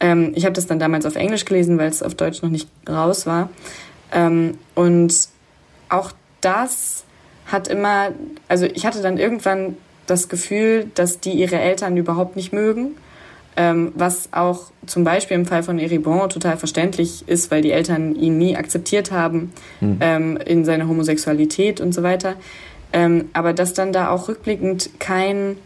[SPEAKER 1] Ähm, ich habe das dann damals auf Englisch gelesen, weil es auf Deutsch noch nicht raus war. Ähm, und auch das hat immer, also ich hatte dann irgendwann das Gefühl, dass die ihre Eltern überhaupt nicht mögen ähm, was auch zum Beispiel im Fall von Eribon total verständlich ist, weil die Eltern ihn nie akzeptiert haben mhm. ähm, in seiner Homosexualität und so weiter. Ähm, aber dass dann da auch rückblickend kein,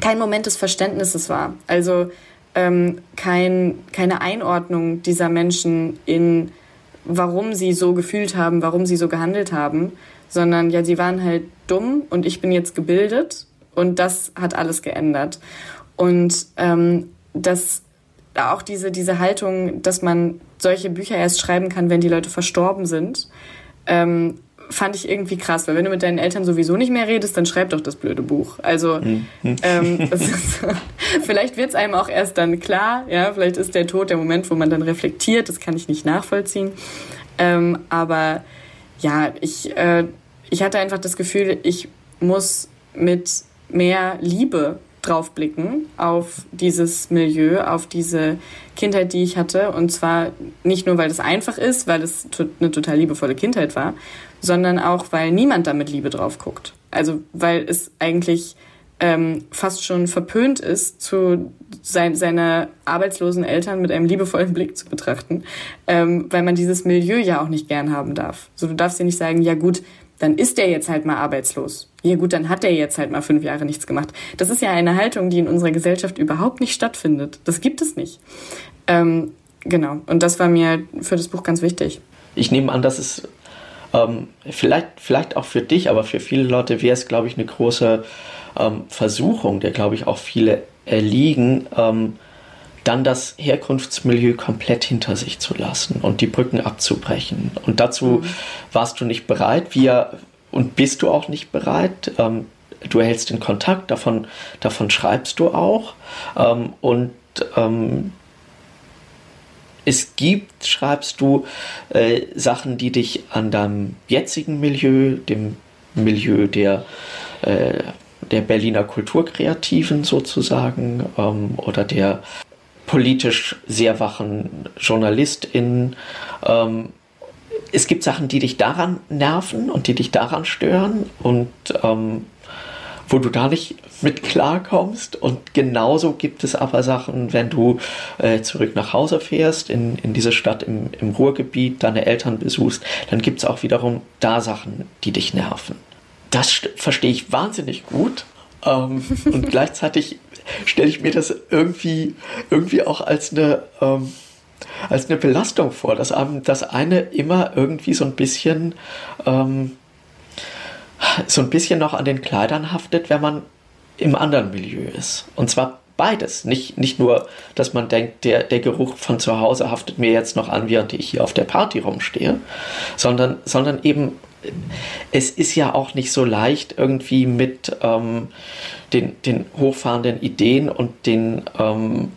[SPEAKER 1] kein Moment des Verständnisses war. Also ähm, kein, keine Einordnung dieser Menschen in, warum sie so gefühlt haben, warum sie so gehandelt haben, sondern ja, sie waren halt dumm und ich bin jetzt gebildet und das hat alles geändert. Und ähm, dass auch diese, diese Haltung, dass man solche Bücher erst schreiben kann, wenn die Leute verstorben sind, ähm, fand ich irgendwie krass, weil wenn du mit deinen Eltern sowieso nicht mehr redest, dann schreib doch das blöde Buch. Also mhm. ähm, ist, vielleicht wird es einem auch erst dann klar, ja, vielleicht ist der Tod der Moment, wo man dann reflektiert, das kann ich nicht nachvollziehen. Ähm, aber ja, ich, äh, ich hatte einfach das Gefühl, ich muss mit mehr Liebe draufblicken auf dieses Milieu, auf diese Kindheit, die ich hatte. Und zwar nicht nur, weil es einfach ist, weil es eine total liebevolle Kindheit war, sondern auch, weil niemand da mit Liebe drauf guckt. Also weil es eigentlich ähm, fast schon verpönt ist, zu sein, seine arbeitslosen Eltern mit einem liebevollen Blick zu betrachten, ähm, weil man dieses Milieu ja auch nicht gern haben darf. So, du darfst ja nicht sagen, ja gut, dann ist der jetzt halt mal arbeitslos. Ja gut, dann hat der jetzt halt mal fünf Jahre nichts gemacht. Das ist ja eine Haltung, die in unserer Gesellschaft überhaupt nicht stattfindet. Das gibt es nicht. Ähm, genau. Und das war mir für das Buch ganz wichtig.
[SPEAKER 3] Ich nehme an, dass es ähm, vielleicht, vielleicht auch für dich, aber für viele Leute wäre es, glaube ich, eine große ähm, Versuchung, der, glaube ich, auch viele erliegen, ähm, dann das Herkunftsmilieu komplett hinter sich zu lassen und die Brücken abzubrechen. Und dazu mhm. warst du nicht bereit, wir und bist du auch nicht bereit. Ähm, du erhältst den Kontakt, davon, davon schreibst du auch. Ähm, und ähm, es gibt, schreibst du, äh, Sachen, die dich an deinem jetzigen Milieu, dem Milieu der, äh, der Berliner Kulturkreativen sozusagen ähm, oder der politisch sehr wachen JournalistInnen. Ähm, es gibt Sachen, die dich daran nerven und die dich daran stören und ähm, wo du da nicht mit klarkommst. Und genauso gibt es aber Sachen, wenn du äh, zurück nach Hause fährst, in, in diese Stadt im, im Ruhrgebiet, deine Eltern besuchst, dann gibt es auch wiederum da Sachen, die dich nerven. Das verstehe ich wahnsinnig gut. Ähm, und gleichzeitig stelle ich mir das irgendwie, irgendwie auch als eine, ähm, als eine Belastung vor, dass das eine immer irgendwie so ein bisschen, ähm, so ein bisschen noch an den Kleidern haftet, wenn man im anderen Milieu ist. Und zwar beides. Nicht, nicht nur, dass man denkt, der, der Geruch von zu Hause haftet mir jetzt noch an, während ich hier auf der Party rumstehe, sondern, sondern eben, es ist ja auch nicht so leicht, irgendwie mit ähm, den, den hochfahrenden Ideen und den ähm,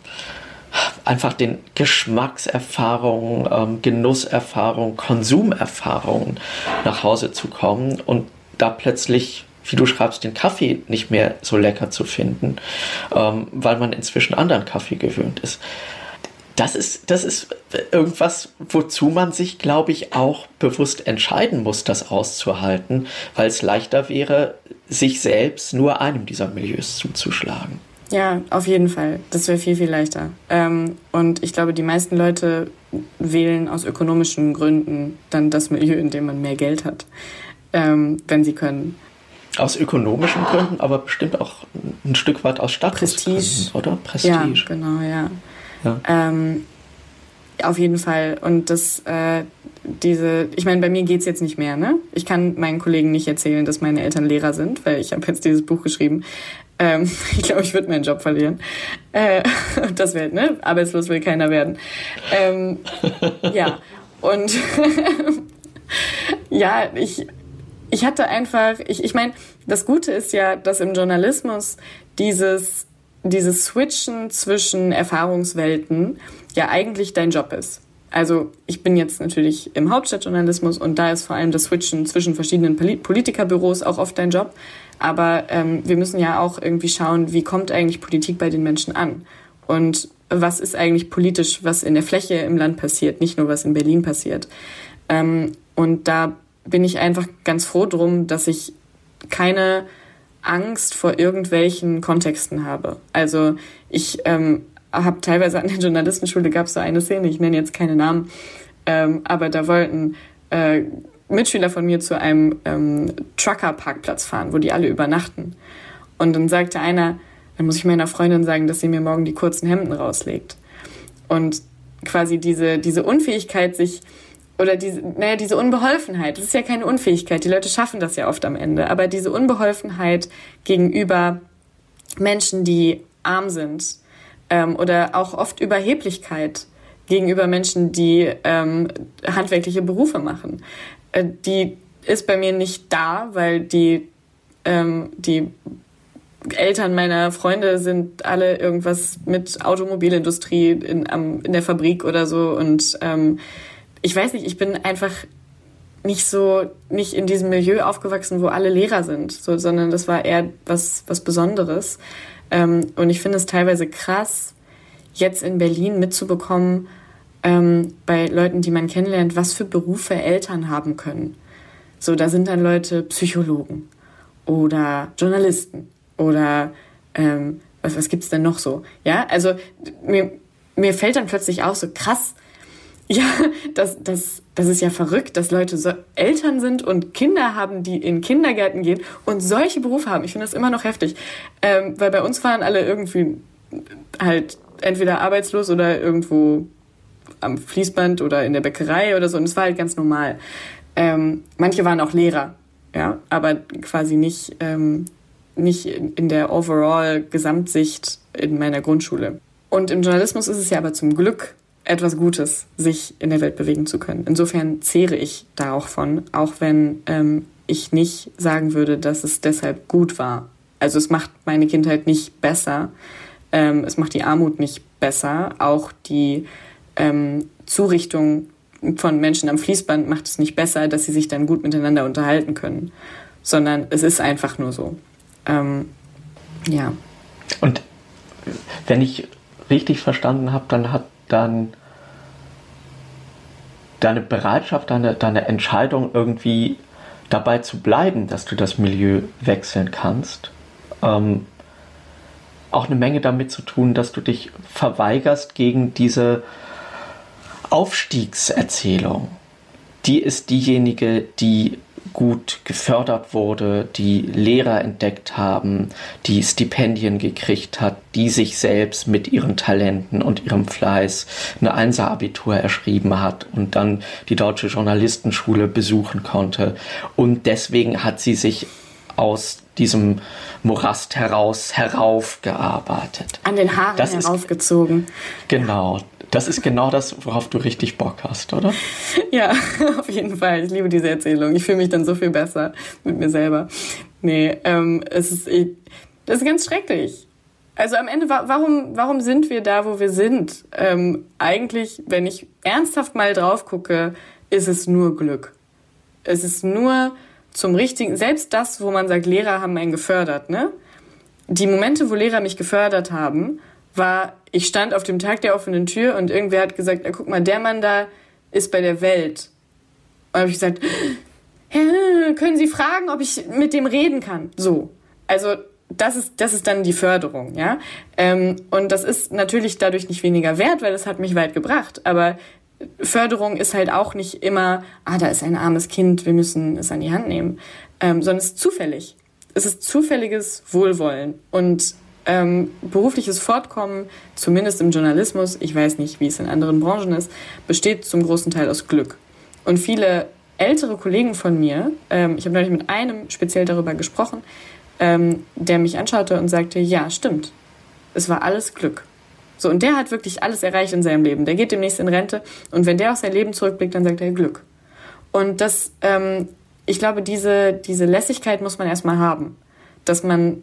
[SPEAKER 3] einfach den Geschmackserfahrungen, ähm, Genusserfahrungen, Konsumerfahrungen nach Hause zu kommen und da plötzlich wie du schreibst, den Kaffee nicht mehr so lecker zu finden, ähm, weil man inzwischen anderen Kaffee gewöhnt ist. Das ist, das ist irgendwas, wozu man sich, glaube ich, auch bewusst entscheiden muss, das auszuhalten, weil es leichter wäre, sich selbst nur einem dieser Milieus zuzuschlagen.
[SPEAKER 1] Ja, auf jeden Fall. Das wäre viel, viel leichter. Ähm, und ich glaube, die meisten Leute wählen aus ökonomischen Gründen dann das Milieu, in dem man mehr Geld hat, ähm, wenn sie können.
[SPEAKER 3] Aus ökonomischen Gründen, aber bestimmt auch ein Stück weit aus
[SPEAKER 1] Statusgründen,
[SPEAKER 3] oder?
[SPEAKER 1] Prestige. Ja, genau, ja. Ähm, auf jeden Fall. Und das, äh, diese, ich meine, bei mir geht es jetzt nicht mehr, ne? Ich kann meinen Kollegen nicht erzählen, dass meine Eltern Lehrer sind, weil ich habe jetzt dieses Buch geschrieben. Ähm, ich glaube, ich würde meinen Job verlieren. Äh, das wäre, ne? Arbeitslos will keiner werden. Ähm, ja. Und ja, ich, ich hatte einfach, ich, ich meine, das Gute ist ja, dass im Journalismus dieses, dieses Switchen zwischen Erfahrungswelten ja eigentlich dein Job ist. Also ich bin jetzt natürlich im Hauptstadtjournalismus und da ist vor allem das Switchen zwischen verschiedenen Politikerbüros auch oft dein Job. Aber ähm, wir müssen ja auch irgendwie schauen, wie kommt eigentlich Politik bei den Menschen an? Und was ist eigentlich politisch, was in der Fläche im Land passiert, nicht nur was in Berlin passiert. Ähm, und da bin ich einfach ganz froh drum, dass ich keine Angst vor irgendwelchen Kontexten habe. Also ich ähm, habe teilweise an der Journalistenschule gab es so eine Szene, ich nenne jetzt keine Namen, ähm, aber da wollten äh, Mitschüler von mir zu einem ähm, Trucker-Parkplatz fahren, wo die alle übernachten. Und dann sagte einer, dann muss ich meiner Freundin sagen, dass sie mir morgen die kurzen Hemden rauslegt. Und quasi diese, diese Unfähigkeit, sich oder diese, naja, diese Unbeholfenheit, das ist ja keine Unfähigkeit, die Leute schaffen das ja oft am Ende, aber diese Unbeholfenheit gegenüber Menschen, die arm sind ähm, oder auch oft Überheblichkeit gegenüber Menschen, die ähm, handwerkliche Berufe machen, äh, die ist bei mir nicht da, weil die, ähm, die Eltern meiner Freunde sind alle irgendwas mit Automobilindustrie in, am, in der Fabrik oder so. Und ähm, ich weiß nicht, ich bin einfach nicht so, nicht in diesem Milieu aufgewachsen, wo alle Lehrer sind, so, sondern das war eher was, was Besonderes. Ähm, und ich finde es teilweise krass, jetzt in Berlin mitzubekommen, ähm, bei Leuten, die man kennenlernt, was für Berufe Eltern haben können. So, da sind dann Leute Psychologen oder Journalisten oder ähm, was, was gibt's denn noch so? Ja, also mir, mir fällt dann plötzlich auch so krass, ja, das, das, das ist ja verrückt, dass Leute so Eltern sind und Kinder haben, die in Kindergärten gehen und solche Berufe haben. Ich finde das immer noch heftig. Ähm, weil bei uns waren alle irgendwie halt entweder arbeitslos oder irgendwo am Fließband oder in der Bäckerei oder so. Und es war halt ganz normal. Ähm, manche waren auch Lehrer, ja, aber quasi nicht, ähm, nicht in der overall Gesamtsicht in meiner Grundschule. Und im Journalismus ist es ja aber zum Glück etwas Gutes, sich in der Welt bewegen zu können. Insofern zehre ich da auch von, auch wenn ähm, ich nicht sagen würde, dass es deshalb gut war. Also es macht meine Kindheit nicht besser, ähm, es macht die Armut nicht besser, auch die ähm, Zurichtung von Menschen am Fließband macht es nicht besser, dass sie sich dann gut miteinander unterhalten können, sondern es ist einfach nur so. Ähm, ja.
[SPEAKER 3] Und wenn ich richtig verstanden habe, dann hat dann deine Bereitschaft, deine, deine Entscheidung irgendwie dabei zu bleiben, dass du das Milieu wechseln kannst, ähm, auch eine Menge damit zu tun, dass du dich verweigerst gegen diese Aufstiegserzählung. Die ist diejenige, die gut gefördert wurde, die Lehrer entdeckt haben, die Stipendien gekriegt hat, die sich selbst mit ihren Talenten und ihrem Fleiß eine Einser-Abitur erschrieben hat und dann die deutsche Journalistenschule besuchen konnte. Und deswegen hat sie sich aus diesem Morast heraus heraufgearbeitet.
[SPEAKER 1] An den Haaren das heraufgezogen.
[SPEAKER 3] Ist, genau. Das ist genau das, worauf du richtig Bock hast, oder?
[SPEAKER 1] Ja, auf jeden Fall. Ich liebe diese Erzählung. Ich fühle mich dann so viel besser mit mir selber. Nee, ähm, es ist, ich, das ist ganz schrecklich. Also am Ende, warum, warum sind wir da, wo wir sind? Ähm, eigentlich, wenn ich ernsthaft mal drauf gucke, ist es nur Glück. Es ist nur zum richtigen, selbst das, wo man sagt, Lehrer haben einen gefördert, ne? Die Momente, wo Lehrer mich gefördert haben, war, ich stand auf dem Tag der offenen Tür und irgendwer hat gesagt, na, guck mal, der Mann da ist bei der Welt. Und habe ich gesagt, können Sie fragen, ob ich mit dem reden kann? So. Also, das ist, das ist dann die Förderung, ja. Ähm, und das ist natürlich dadurch nicht weniger wert, weil das hat mich weit gebracht. Aber Förderung ist halt auch nicht immer, ah, da ist ein armes Kind, wir müssen es an die Hand nehmen, ähm, sondern es ist zufällig. Es ist zufälliges Wohlwollen und ähm, berufliches Fortkommen, zumindest im Journalismus, ich weiß nicht, wie es in anderen Branchen ist, besteht zum großen Teil aus Glück. Und viele ältere Kollegen von mir, ähm, ich habe neulich mit einem speziell darüber gesprochen, ähm, der mich anschaute und sagte, ja, stimmt, es war alles Glück. So, und der hat wirklich alles erreicht in seinem Leben. Der geht demnächst in Rente und wenn der auf sein Leben zurückblickt, dann sagt er Glück. Und das, ähm, ich glaube, diese, diese Lässigkeit muss man erstmal haben. Dass man,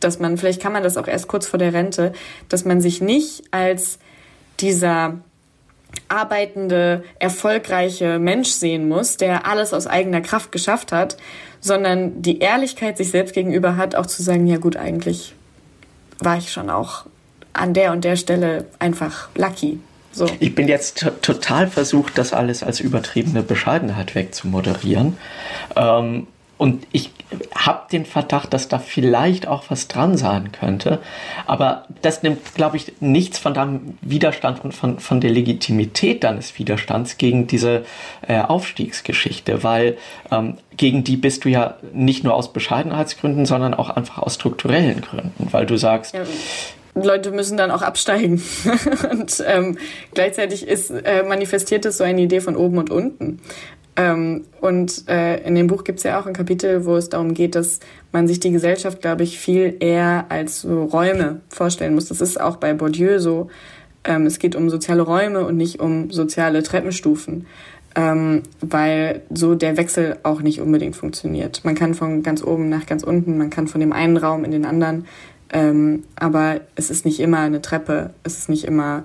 [SPEAKER 1] dass man, vielleicht kann man das auch erst kurz vor der Rente, dass man sich nicht als dieser arbeitende, erfolgreiche Mensch sehen muss, der alles aus eigener Kraft geschafft hat, sondern die Ehrlichkeit sich selbst gegenüber hat, auch zu sagen, ja gut, eigentlich war ich schon auch an der und der Stelle einfach lucky. So.
[SPEAKER 3] Ich bin jetzt total versucht, das alles als übertriebene Bescheidenheit wegzumoderieren. Ähm, und ich habe den Verdacht, dass da vielleicht auch was dran sein könnte. Aber das nimmt, glaube ich, nichts von deinem Widerstand und von, von der Legitimität deines Widerstands gegen diese äh, Aufstiegsgeschichte, weil ähm, gegen die bist du ja nicht nur aus Bescheidenheitsgründen, sondern auch einfach aus strukturellen Gründen, weil du sagst, ja.
[SPEAKER 1] Leute müssen dann auch absteigen. und ähm, gleichzeitig ist, äh, manifestiert es so eine Idee von oben und unten. Ähm, und äh, in dem Buch gibt es ja auch ein Kapitel, wo es darum geht, dass man sich die Gesellschaft, glaube ich, viel eher als so Räume vorstellen muss. Das ist auch bei Bourdieu so. Ähm, es geht um soziale Räume und nicht um soziale Treppenstufen. Ähm, weil so der Wechsel auch nicht unbedingt funktioniert. Man kann von ganz oben nach ganz unten, man kann von dem einen Raum in den anderen. Aber es ist nicht immer eine Treppe, es ist nicht immer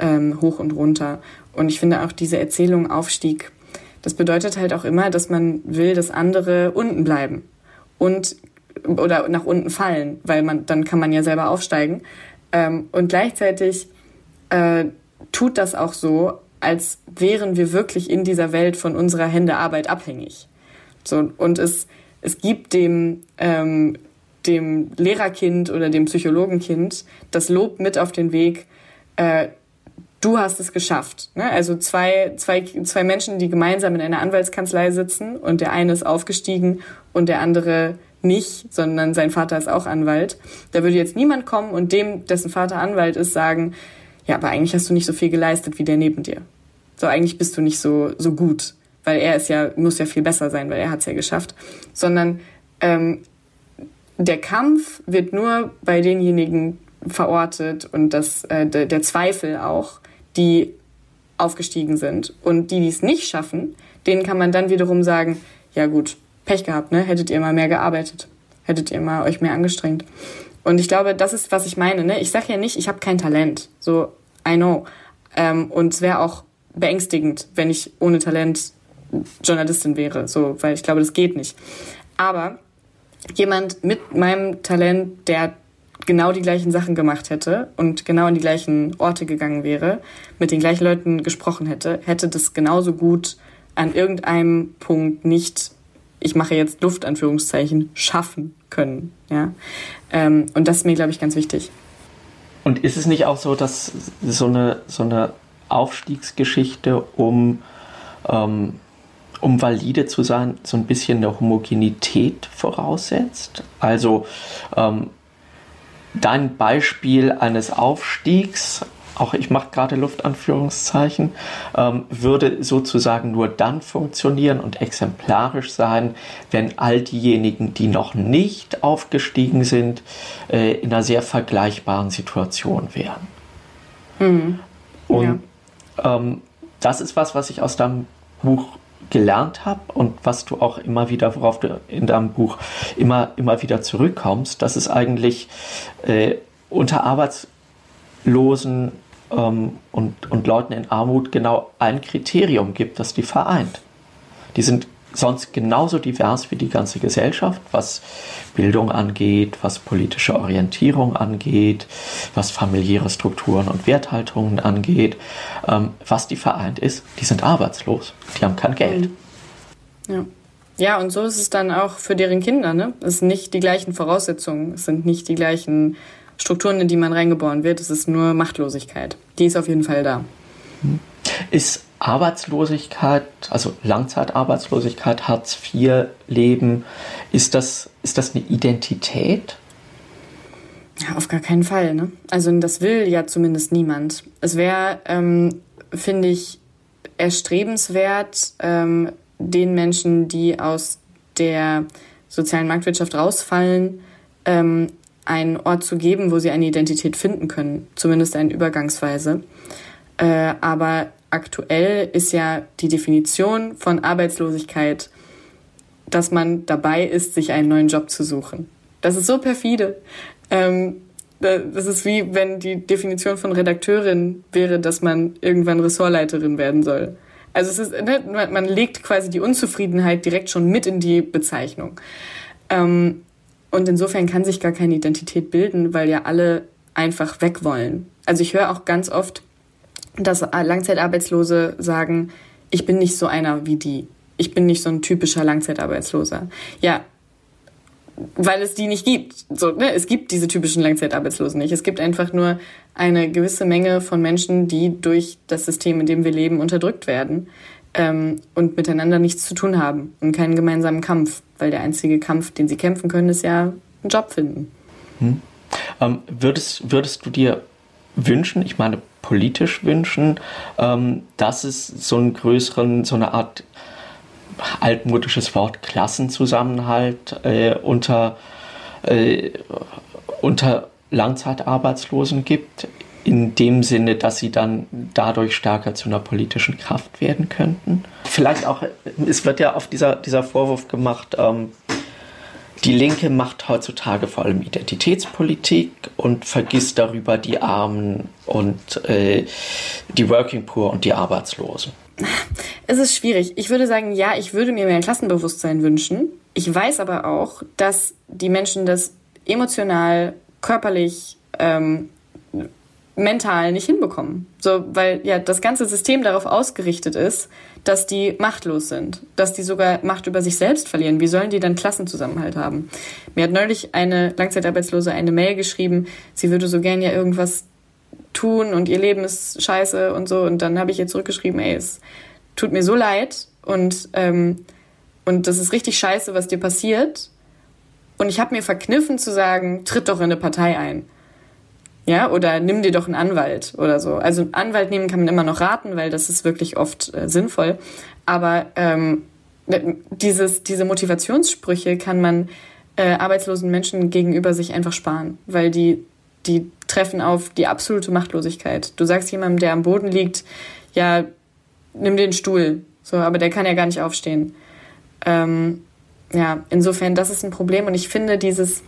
[SPEAKER 1] hoch und runter. Und ich finde auch diese Erzählung Aufstieg, das bedeutet halt auch immer, dass man will, dass andere unten bleiben und oder nach unten fallen, weil man dann kann man ja selber aufsteigen. Ähm, und gleichzeitig äh, tut das auch so, als wären wir wirklich in dieser Welt von unserer Hände Arbeit abhängig. So, und es, es gibt dem ähm, dem Lehrerkind oder dem Psychologenkind das Lob mit auf den Weg, äh, du hast es geschafft. Ne? Also zwei, zwei, zwei Menschen, die gemeinsam in einer Anwaltskanzlei sitzen und der eine ist aufgestiegen und der andere nicht, sondern sein Vater ist auch Anwalt. Da würde jetzt niemand kommen und dem, dessen Vater Anwalt ist, sagen, ja, aber eigentlich hast du nicht so viel geleistet wie der neben dir. So, eigentlich bist du nicht so, so gut. weil er ist ja, muss ja viel besser sein, weil er hat es ja geschafft, sondern ähm, der Kampf wird nur bei denjenigen verortet und das, äh, der, der Zweifel auch, die aufgestiegen sind. Und die, die es nicht schaffen, denen kann man dann wiederum sagen, ja gut, Pech gehabt, ne? Hättet ihr mal mehr gearbeitet. Hättet ihr mal euch mehr angestrengt. Und ich glaube, das ist, was ich meine. Ne? Ich sage ja nicht, ich habe kein Talent. So, I know. Ähm, und es wäre auch beängstigend, wenn ich ohne Talent Journalistin wäre. So, weil ich glaube, das geht nicht. Aber jemand mit meinem Talent, der genau die gleichen Sachen gemacht hätte und genau an die gleichen Orte gegangen wäre, mit den gleichen Leuten gesprochen hätte, hätte das genauso gut an irgendeinem Punkt nicht, ich mache jetzt Luftanführungszeichen, schaffen können. Ja? Ähm, und das ist mir, glaube ich, ganz wichtig.
[SPEAKER 3] Und ist es nicht auch so, dass so eine, so eine Aufstiegsgeschichte, um, ähm, um valide zu sein, so ein bisschen eine Homogenität voraussetzt? Also ähm, dein Beispiel eines Aufstiegs auch ich mache gerade Luftanführungszeichen, ähm, würde sozusagen nur dann funktionieren und exemplarisch sein, wenn all diejenigen, die noch nicht aufgestiegen sind, äh, in einer sehr vergleichbaren Situation wären. Mhm. Und ja. ähm, das ist was, was ich aus deinem Buch gelernt habe und was du auch immer wieder, worauf du in deinem Buch immer, immer wieder zurückkommst, dass es eigentlich äh, unter Arbeitslosen ähm, und, und Leuten in Armut genau ein Kriterium gibt, das die vereint. Die sind sonst genauso divers wie die ganze Gesellschaft, was Bildung angeht, was politische Orientierung angeht, was familiäre Strukturen und Werthaltungen angeht. Ähm, was die vereint ist, die sind arbeitslos, die haben kein Geld.
[SPEAKER 1] Ja. Ja, und so ist es dann auch für deren Kinder. Ne? Es sind nicht die gleichen Voraussetzungen, es sind nicht die gleichen Strukturen, in die man reingeboren wird. Es ist nur Machtlosigkeit. Die ist auf jeden Fall da.
[SPEAKER 3] Ist Arbeitslosigkeit, also Langzeitarbeitslosigkeit, Hartz-IV-Leben, ist das, ist das eine Identität?
[SPEAKER 1] Auf gar keinen Fall. Ne? Also das will ja zumindest niemand. Es wäre, ähm, finde ich, erstrebenswert, ähm, den Menschen, die aus der sozialen Marktwirtschaft rausfallen, ähm, einen Ort zu geben, wo sie eine Identität finden können, zumindest eine Übergangsweise. Äh, aber aktuell ist ja die Definition von Arbeitslosigkeit, dass man dabei ist, sich einen neuen Job zu suchen. Das ist so perfide. Ähm, das ist wie wenn die Definition von Redakteurin wäre, dass man irgendwann Ressortleiterin werden soll. Also es ist, ne, man legt quasi die Unzufriedenheit direkt schon mit in die Bezeichnung. Ähm, und insofern kann sich gar keine Identität bilden, weil ja alle einfach weg wollen. Also ich höre auch ganz oft, dass Langzeitarbeitslose sagen, ich bin nicht so einer wie die. Ich bin nicht so ein typischer Langzeitarbeitsloser. Ja, weil es die nicht gibt. So, ne? Es gibt diese typischen Langzeitarbeitslosen nicht. Es gibt einfach nur eine gewisse Menge von Menschen, die durch das System, in dem wir leben, unterdrückt werden ähm, und miteinander nichts zu tun haben und keinen gemeinsamen Kampf, weil der einzige Kampf, den sie kämpfen können, ist ja einen Job finden.
[SPEAKER 3] Hm. Ähm, würdest, würdest du dir wünschen, ich meine politisch wünschen, ähm, dass es so einen größeren, so eine Art altmodisches Wort Klassenzusammenhalt äh, unter, äh, unter Langzeitarbeitslosen gibt, in dem Sinne, dass sie dann dadurch stärker zu einer politischen Kraft werden könnten. Vielleicht auch, es wird ja oft dieser, dieser Vorwurf gemacht, ähm, die Linke macht heutzutage vor allem Identitätspolitik und vergisst darüber die Armen und äh, die Working Poor und die Arbeitslosen.
[SPEAKER 1] Es ist schwierig. Ich würde sagen, ja, ich würde mir mehr Klassenbewusstsein wünschen. Ich weiß aber auch, dass die Menschen das emotional, körperlich ähm, mental nicht hinbekommen. So, weil ja das ganze System darauf ausgerichtet ist, dass die machtlos sind, dass die sogar Macht über sich selbst verlieren. Wie sollen die dann Klassenzusammenhalt haben? Mir hat neulich eine Langzeitarbeitslose eine Mail geschrieben, sie würde so gern ja irgendwas tun und ihr Leben ist scheiße und so. Und dann habe ich ihr zurückgeschrieben, ey, es tut mir so leid und, ähm, und das ist richtig scheiße, was dir passiert. Und ich habe mir verkniffen zu sagen, tritt doch in eine Partei ein. Ja, oder nimm dir doch einen Anwalt oder so. Also Anwalt nehmen kann man immer noch raten, weil das ist wirklich oft äh, sinnvoll. Aber ähm, dieses, diese Motivationssprüche kann man äh, arbeitslosen Menschen gegenüber sich einfach sparen, weil die, die treffen auf die absolute Machtlosigkeit. Du sagst jemandem, der am Boden liegt, ja, nimm den Stuhl, so, aber der kann ja gar nicht aufstehen. Ähm, ja, insofern, das ist ein Problem und ich finde dieses,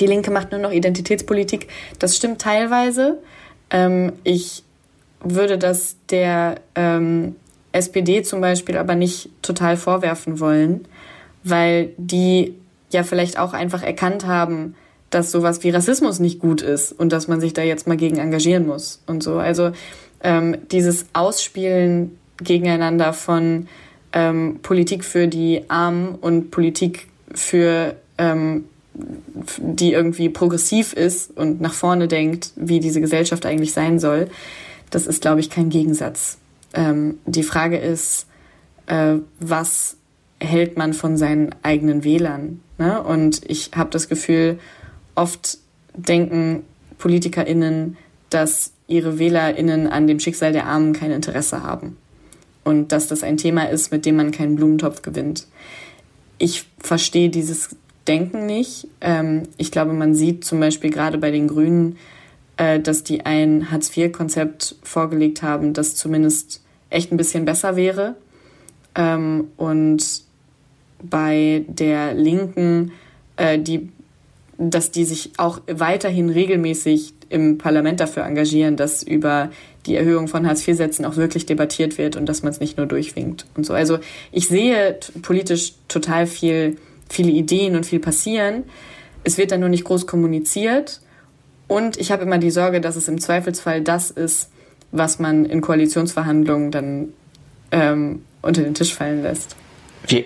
[SPEAKER 1] die Linke macht nur noch Identitätspolitik, das stimmt teilweise. Ähm, ich würde das der ähm, SPD zum Beispiel aber nicht total vorwerfen wollen, weil die ja vielleicht auch einfach erkannt haben, dass sowas wie Rassismus nicht gut ist und dass man sich da jetzt mal gegen engagieren muss und so. Also ähm, dieses Ausspielen gegeneinander von ähm, Politik für die Armen und Politik für ähm, die irgendwie progressiv ist und nach vorne denkt, wie diese Gesellschaft eigentlich sein soll, das ist, glaube ich, kein Gegensatz. Ähm, die Frage ist, äh, was hält man von seinen eigenen Wählern? Ne? Und ich habe das Gefühl, oft denken PolitikerInnen, dass ihre WählerInnen an dem Schicksal der Armen kein Interesse haben. Und dass das ein Thema ist, mit dem man keinen Blumentopf gewinnt. Ich verstehe dieses Denken nicht. Ähm, ich glaube, man sieht zum Beispiel gerade bei den Grünen, äh, dass die ein Hartz-IV-Konzept vorgelegt haben, das zumindest echt ein bisschen besser wäre. Ähm, und bei der Linken, äh, die, dass die sich auch weiterhin regelmäßig im Parlament dafür engagieren, dass über die Erhöhung von Hartz-IV-Sätzen auch wirklich debattiert wird und dass man es nicht nur durchwinkt und so. Also ich sehe politisch total viel, viele Ideen und viel passieren. Es wird dann nur nicht groß kommuniziert. Und ich habe immer die Sorge, dass es im Zweifelsfall das ist, was man in Koalitionsverhandlungen dann ähm, unter den Tisch fallen lässt.
[SPEAKER 3] Wir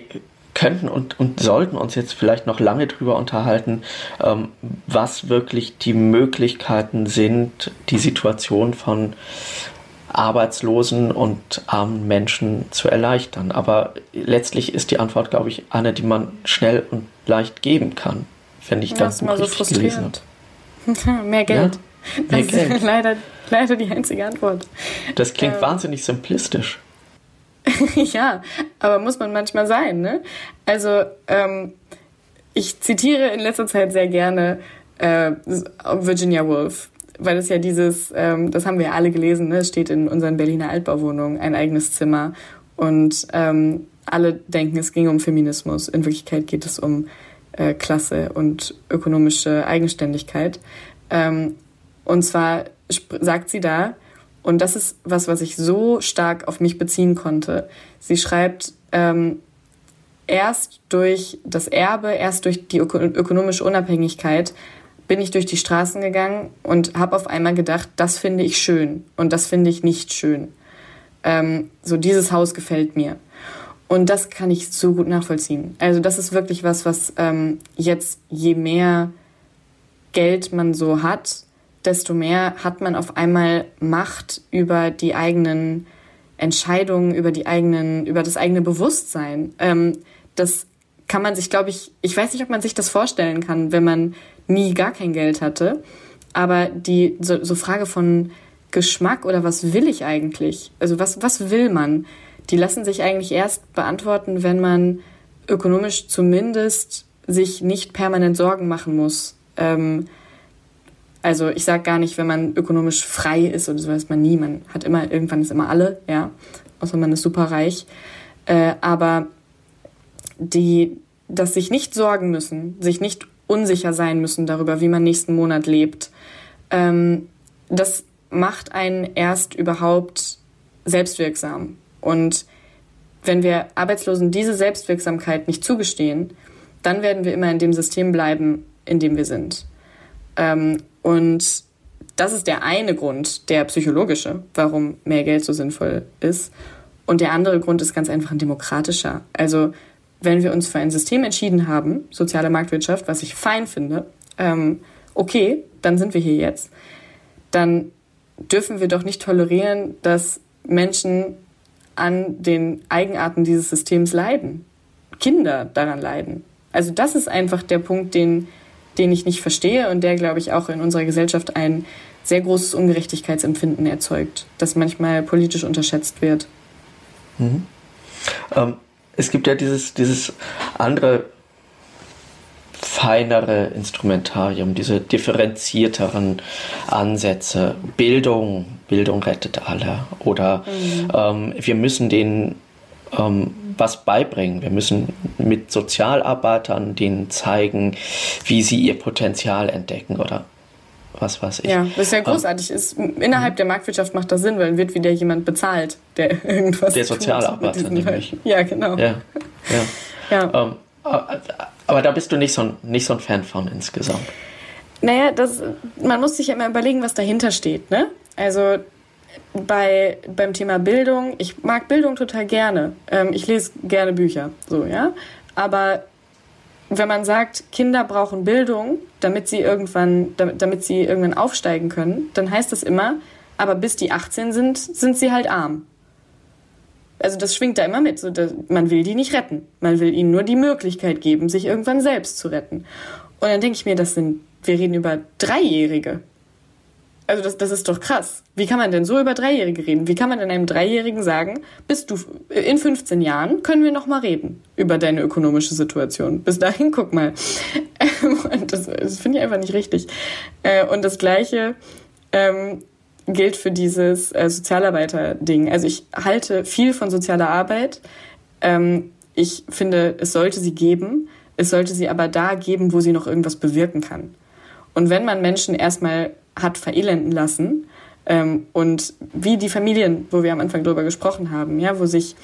[SPEAKER 3] könnten und, und sollten uns jetzt vielleicht noch lange darüber unterhalten, ähm, was wirklich die Möglichkeiten sind, die Situation von Arbeitslosen und armen Menschen zu erleichtern. Aber letztlich ist die Antwort, glaube ich, eine, die man schnell und leicht geben kann, wenn ich das mal so frustrierend.
[SPEAKER 1] Mehr Geld. Ja, mehr das Geld. ist leider, leider die einzige Antwort.
[SPEAKER 3] Das klingt ähm. wahnsinnig simplistisch.
[SPEAKER 1] ja, aber muss man manchmal sein, ne? Also, ähm, ich zitiere in letzter Zeit sehr gerne äh, Virginia Woolf, weil es ja dieses, ähm, das haben wir ja alle gelesen, ne? es steht in unseren Berliner Altbauwohnungen ein eigenes Zimmer und ähm, alle denken, es ging um Feminismus. In Wirklichkeit geht es um äh, Klasse und ökonomische Eigenständigkeit. Ähm, und zwar sagt sie da, und das ist was, was ich so stark auf mich beziehen konnte. Sie schreibt, ähm, erst durch das Erbe, erst durch die öko ökonomische Unabhängigkeit bin ich durch die Straßen gegangen und habe auf einmal gedacht, das finde ich schön und das finde ich nicht schön. Ähm, so dieses Haus gefällt mir. Und das kann ich so gut nachvollziehen. Also das ist wirklich was, was ähm, jetzt je mehr Geld man so hat, desto mehr hat man auf einmal Macht über die eigenen Entscheidungen, über die eigenen, über das eigene Bewusstsein. Ähm, das kann man sich, glaube ich, ich weiß nicht, ob man sich das vorstellen kann, wenn man nie gar kein Geld hatte. Aber die so, so Frage von Geschmack oder was will ich eigentlich? Also was, was will man? Die lassen sich eigentlich erst beantworten, wenn man ökonomisch zumindest sich nicht permanent Sorgen machen muss. Ähm, also ich sage gar nicht, wenn man ökonomisch frei ist oder so ist man nie. Man hat immer, irgendwann ist immer alle, ja. Außer man ist super reich. Äh, aber die, dass sich nicht sorgen müssen, sich nicht unsicher sein müssen darüber, wie man nächsten Monat lebt, ähm, das macht einen erst überhaupt selbstwirksam. Und wenn wir Arbeitslosen diese Selbstwirksamkeit nicht zugestehen, dann werden wir immer in dem System bleiben, in dem wir sind. Ähm, und das ist der eine Grund, der psychologische, warum mehr Geld so sinnvoll ist. Und der andere Grund ist ganz einfach ein demokratischer. Also wenn wir uns für ein System entschieden haben, soziale Marktwirtschaft, was ich fein finde, ähm, okay, dann sind wir hier jetzt. Dann dürfen wir doch nicht tolerieren, dass Menschen an den Eigenarten dieses Systems leiden. Kinder daran leiden. Also das ist einfach der Punkt, den den ich nicht verstehe und der, glaube ich, auch in unserer Gesellschaft ein sehr großes Ungerechtigkeitsempfinden erzeugt, das manchmal politisch unterschätzt wird.
[SPEAKER 3] Mhm. Ähm, es gibt ja dieses, dieses andere feinere Instrumentarium, diese differenzierteren Ansätze. Bildung, Bildung rettet alle. Oder mhm. ähm, wir müssen denen ähm, was beibringen. Wir müssen mit Sozialarbeitern denen zeigen, wie sie ihr Potenzial entdecken oder was weiß ich.
[SPEAKER 1] Ja, was ja ähm, großartig ähm, ist. Innerhalb mhm. der Marktwirtschaft macht das Sinn, weil dann wird wieder jemand bezahlt, der irgendwas
[SPEAKER 3] Der Sozialarbeiter nämlich.
[SPEAKER 1] Ja, genau.
[SPEAKER 3] Ja, ja. ja. Ähm, aber da bist du nicht so, ein, nicht so ein Fan von insgesamt.
[SPEAKER 1] Naja, das, man muss sich ja immer überlegen, was dahinter steht. Ne? Also bei, beim Thema Bildung, ich mag Bildung total gerne. Ähm, ich lese gerne Bücher, so, ja. Aber wenn man sagt, Kinder brauchen Bildung, damit sie irgendwann, damit, damit sie irgendwann aufsteigen können, dann heißt das immer, aber bis die 18 sind, sind sie halt arm also das schwingt da immer mit. So, man will die nicht retten. Man will ihnen nur die Möglichkeit geben, sich irgendwann selbst zu retten. Und dann denke ich mir, das sind, wir reden über Dreijährige. Also das, das ist doch krass. Wie kann man denn so über Dreijährige reden? Wie kann man denn einem Dreijährigen sagen, bist du in 15 Jahren können wir noch mal reden über deine ökonomische Situation. Bis dahin guck mal. Und das, das finde ich einfach nicht richtig. Äh, und das Gleiche ähm, gilt für dieses äh, Sozialarbeiter-Ding. Also ich halte viel von sozialer Arbeit. Ähm, ich finde, es sollte sie geben. Es sollte sie aber da geben, wo sie noch irgendwas bewirken kann. Und wenn man Menschen erstmal hat verelenden lassen ähm, und wie die Familien, wo wir am Anfang drüber gesprochen haben, ja, wo sich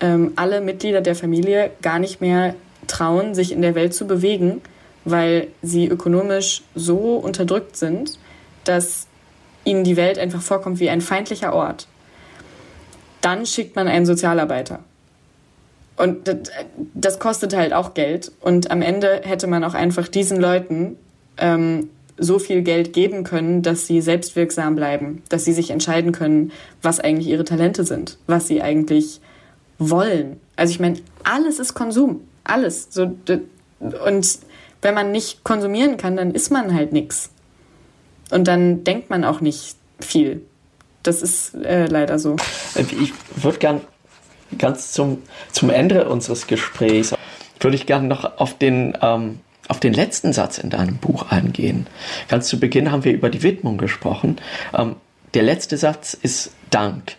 [SPEAKER 1] ähm, alle Mitglieder der Familie gar nicht mehr trauen, sich in der Welt zu bewegen, weil sie ökonomisch so unterdrückt sind, dass ihnen die Welt einfach vorkommt wie ein feindlicher Ort, dann schickt man einen Sozialarbeiter. Und das, das kostet halt auch Geld. Und am Ende hätte man auch einfach diesen Leuten ähm, so viel Geld geben können, dass sie selbstwirksam bleiben, dass sie sich entscheiden können, was eigentlich ihre Talente sind, was sie eigentlich wollen. Also ich meine, alles ist Konsum, alles. So, und wenn man nicht konsumieren kann, dann ist man halt nichts. Und dann denkt man auch nicht viel. Das ist äh, leider so.
[SPEAKER 3] Ich würde gern ganz zum, zum Ende unseres Gesprächs, würde ich gern noch auf den, ähm, auf den letzten Satz in deinem Buch eingehen. Ganz zu Beginn haben wir über die Widmung gesprochen. Ähm, der letzte Satz ist Dank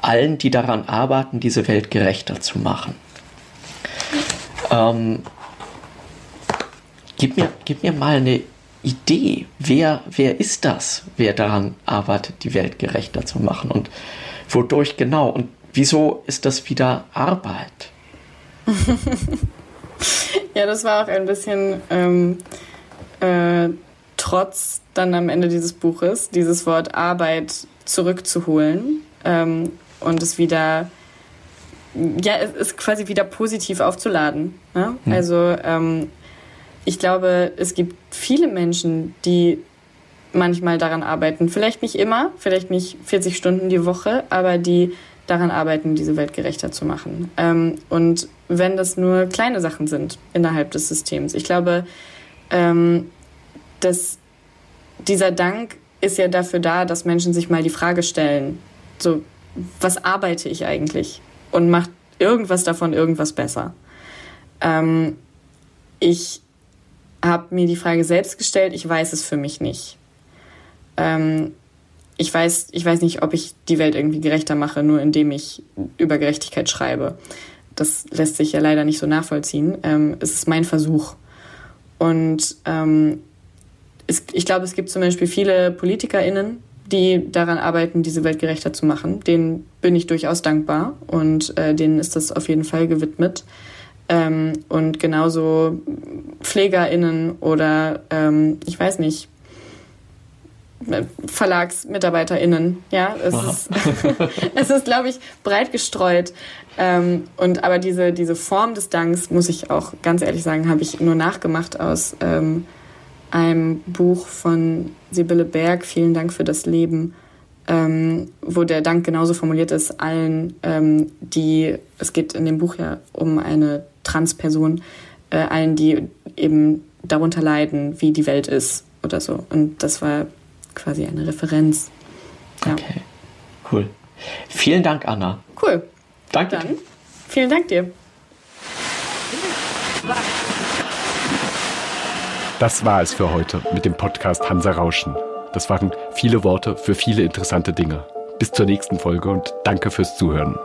[SPEAKER 3] allen, die daran arbeiten, diese Welt gerechter zu machen. Ähm, gib, mir, gib mir mal eine Idee, wer, wer ist das, wer daran arbeitet, die Welt gerechter zu machen und wodurch genau und wieso ist das wieder Arbeit?
[SPEAKER 1] ja, das war auch ein bisschen ähm, äh, trotz dann am Ende dieses Buches, dieses Wort Arbeit zurückzuholen ähm, und es wieder ja, es ist quasi wieder positiv aufzuladen. Ne? Hm. Also ähm, ich glaube, es gibt viele Menschen, die manchmal daran arbeiten. Vielleicht nicht immer, vielleicht nicht 40 Stunden die Woche, aber die daran arbeiten, diese Welt gerechter zu machen. Ähm, und wenn das nur kleine Sachen sind innerhalb des Systems. Ich glaube, ähm, dass dieser Dank ist ja dafür da, dass Menschen sich mal die Frage stellen, so, was arbeite ich eigentlich? Und macht irgendwas davon irgendwas besser? Ähm, ich habe mir die Frage selbst gestellt, ich weiß es für mich nicht. Ähm, ich, weiß, ich weiß nicht, ob ich die Welt irgendwie gerechter mache, nur indem ich über Gerechtigkeit schreibe. Das lässt sich ja leider nicht so nachvollziehen. Ähm, es ist mein Versuch. Und ähm, es, ich glaube, es gibt zum Beispiel viele PolitikerInnen, die daran arbeiten, diese Welt gerechter zu machen. Denen bin ich durchaus dankbar und äh, denen ist das auf jeden Fall gewidmet. Ähm, und genauso PflegerInnen oder ähm, ich weiß nicht, VerlagsmitarbeiterInnen. Ja, es ist, es ist, glaube ich, breit gestreut. Ähm, und aber diese, diese Form des Danks, muss ich auch ganz ehrlich sagen, habe ich nur nachgemacht aus ähm, einem Buch von Sibylle Berg, Vielen Dank für das Leben, ähm, wo der Dank genauso formuliert ist, allen, ähm, die, es geht in dem Buch ja um eine Transperson, äh, allen, die eben darunter leiden, wie die Welt ist oder so. Und das war quasi eine Referenz.
[SPEAKER 3] Ja. Okay, cool. Vielen Dank, Anna.
[SPEAKER 1] Cool.
[SPEAKER 3] Danke.
[SPEAKER 1] Dann Vielen Dank dir.
[SPEAKER 4] Das war es für heute mit dem Podcast Hansa Rauschen. Das waren viele Worte für viele interessante Dinge. Bis zur nächsten Folge und danke fürs Zuhören.